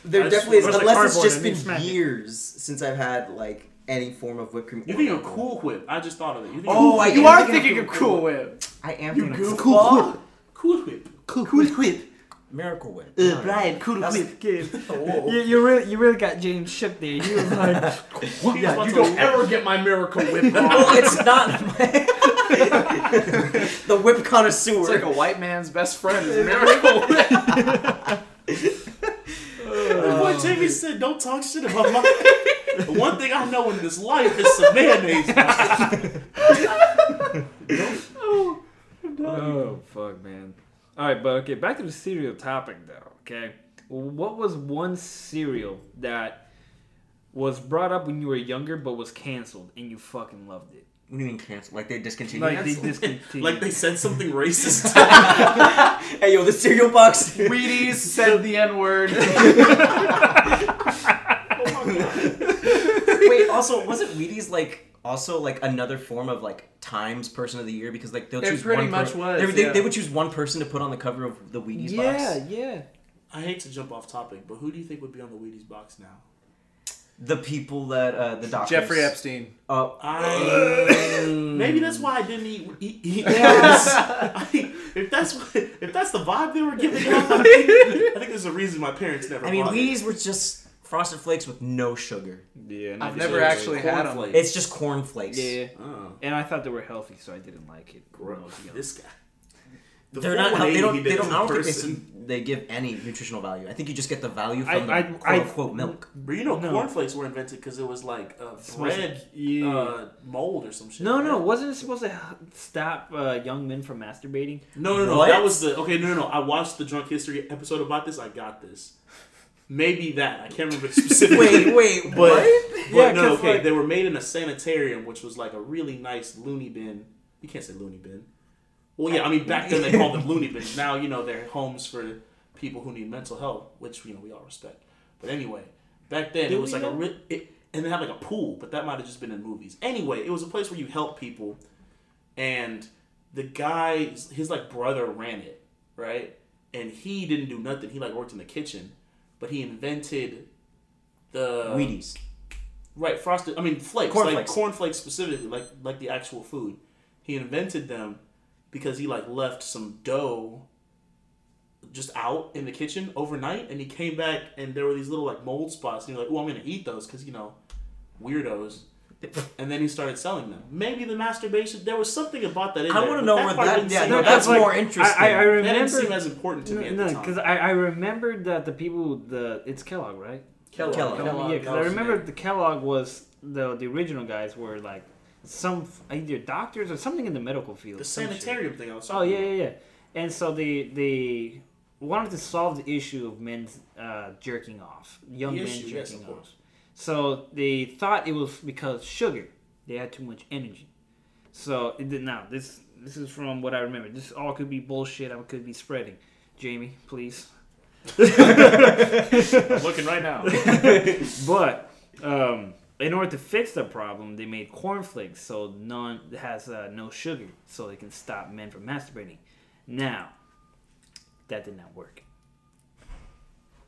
There I definitely is, unless it's just been and smack it? years since I've had like any form of whipped cream. You or think of macaroni. Cool Whip? I just thought of it. You think Oh, I you am are thinking thinking of of Cool Whip. I am thinking of goofball. Cool Whip. Cool, whip. cool whip. Miracle Whip. Uh, No, Brian, cool That's- whip. Kid. Whoa. You, you really, you really got James shook there. He was like, He Yeah, you about don't to- ever get my Miracle Whip Well, it's not the whip connoisseur. It's like a white man's best friend is Miracle Whip. Boy, oh, Jamie said, "Don't talk shit about my." One thing I know in this life is some mayonnaise. oh fuck, man. All right, but okay, back to the cereal topic though. Okay, what was one cereal that was brought up when you were younger but was canceled and you fucking loved it? What do you mean cancel? Like they discontinued? Like they discontinued. like they said something racist. hey yo, the cereal box. Wheaties said the N word. Wait, also wasn't Wheaties like also like another form of like Times Person of the Year because like they'll It choose pretty one much per- was, They, they, yeah. they would choose one person to put on the cover of the Wheaties Yeah, box. Yeah, yeah. I hate to jump off topic, but who do you think would be on the Wheaties box now? The people that uh, the doctors. Jeffrey Epstein. Oh, I maybe that's why I didn't eat. eat, eat I, if that's what, if that's the vibe they were giving off, I think, I think there's a reason my parents never. I mean, bought it. Wheaties were just frosted flakes with no sugar. Yeah. I've Okay, never so actually had 'em. cornflakes. It's just corn flakes. Yeah. Oh, And I thought they were healthy, so I didn't like it. gross. This guy. The They're not. 418 They don't. he They did don't. in I don't think they, person. s- they give any nutritional value. I think you just get the value I- from the I- quote I- unquote milk. But you know, No. cornflakes were invented because it was like a supposed to- bread yeah. uh, mold or some shit. No, no, right? wasn't it supposed to h- stop uh, young men from masturbating? No, no, no. What? That was the okay. No, no, no. I watched the drunk history episode about this. I got this. Maybe that. I can't remember specifically. Wait, wait, But, what? but Yeah, no, 'cause, okay. like- they were made in a sanitarium, which was like a really nice loony bin. You can't say loony bin. Well, yeah. I mean, back then they called them loony bins. Now you know they're homes for people who need mental help, which you know we all respect. But anyway, back then Do it was like a know? re- it, and they had like a pool, but that might have just been in movies. Anyway, it was a place where you help people, and the guy, his like brother ran it, right? And he didn't do nothing. He like worked in the kitchen, but he invented the Wheaties. Right, frosted. I mean, flakes, Corn like cornflakes specifically, like like the actual food. He invented them because he like left some dough just out in the kitchen overnight, and he came back and there were these little like mold spots, and you're like, "Oh, I'm gonna eat those because you know, weirdos." And then he started selling them. Maybe the masturbation. There was something about that. In I there, want to know where that. Yeah, no, that's like- more interesting. I, I, I that didn't remember. seem as important to me at the No, because I, I remembered that the people the it's Kellogg, right? Kellogg. Kellogg. yeah, because I remember the the Kellogg was the the original guys were like some either doctors or something in the medical field. the some shit. sanitarium thing. I was Oh yeah, about. yeah, yeah. And so they they wanted to solve the issue of men uh, jerking off, young The men issue, yes, jerking of off. course. So they thought it was because sugar. They had too much energy. So it did now. This this is from what I remember. This all could be bullshit. I could be spreading. Jamie, please. I'm looking right now. But um, in order to fix the problem, they made cornflakes so none has uh, no sugar, so they can stop men from masturbating. Now, that did not work.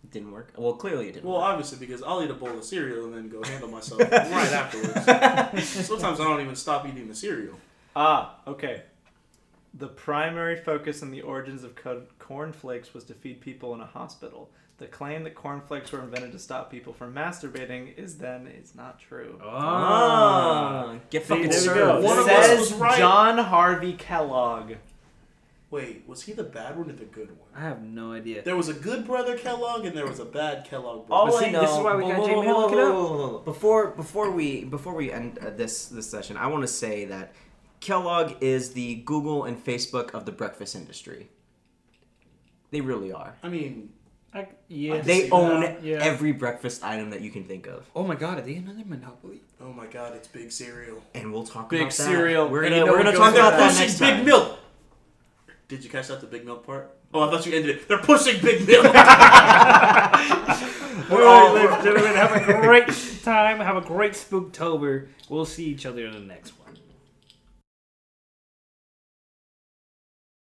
It didn't work. Well, clearly it didn't. Well, work. obviously, because I'll eat a bowl of cereal and then go handle myself right afterwards. Sometimes I don't even stop eating the cereal. Ah, okay. The primary focus in the origins of co- cornflakes was to feed people in a hospital. The claim that cornflakes were invented to stop people from masturbating is then is not true. Ah, get See, fucking there we served. go. One of us Says was right. John Harvey Kellogg. Wait, was he the bad one or the good one? I have no idea. There was a good brother Kellogg and there was a bad Kellogg brother. All But I see, know. this is why we got Whoa, whoa, Jamie to whoa, look it whoa, up. whoa, whoa, whoa. Before before we before we end uh, this this session, I want to say that Kellogg is the Google and Facebook of the breakfast industry. They really are. I mean, I, yeah. They own that, yeah. every breakfast item that you can think of, oh my god, are they another monopoly? oh my god, it's big cereal. and we'll talk Big about that. cereal. We're gonna you know we're gonna goes talk about that? that pushing big milk. Did you catch out the big milk part? Oh, I thought you ended it. They're pushing big milk. All right, ladies and gentlemen, have a great time. Have a great Spooktober. We'll see each other in the next one.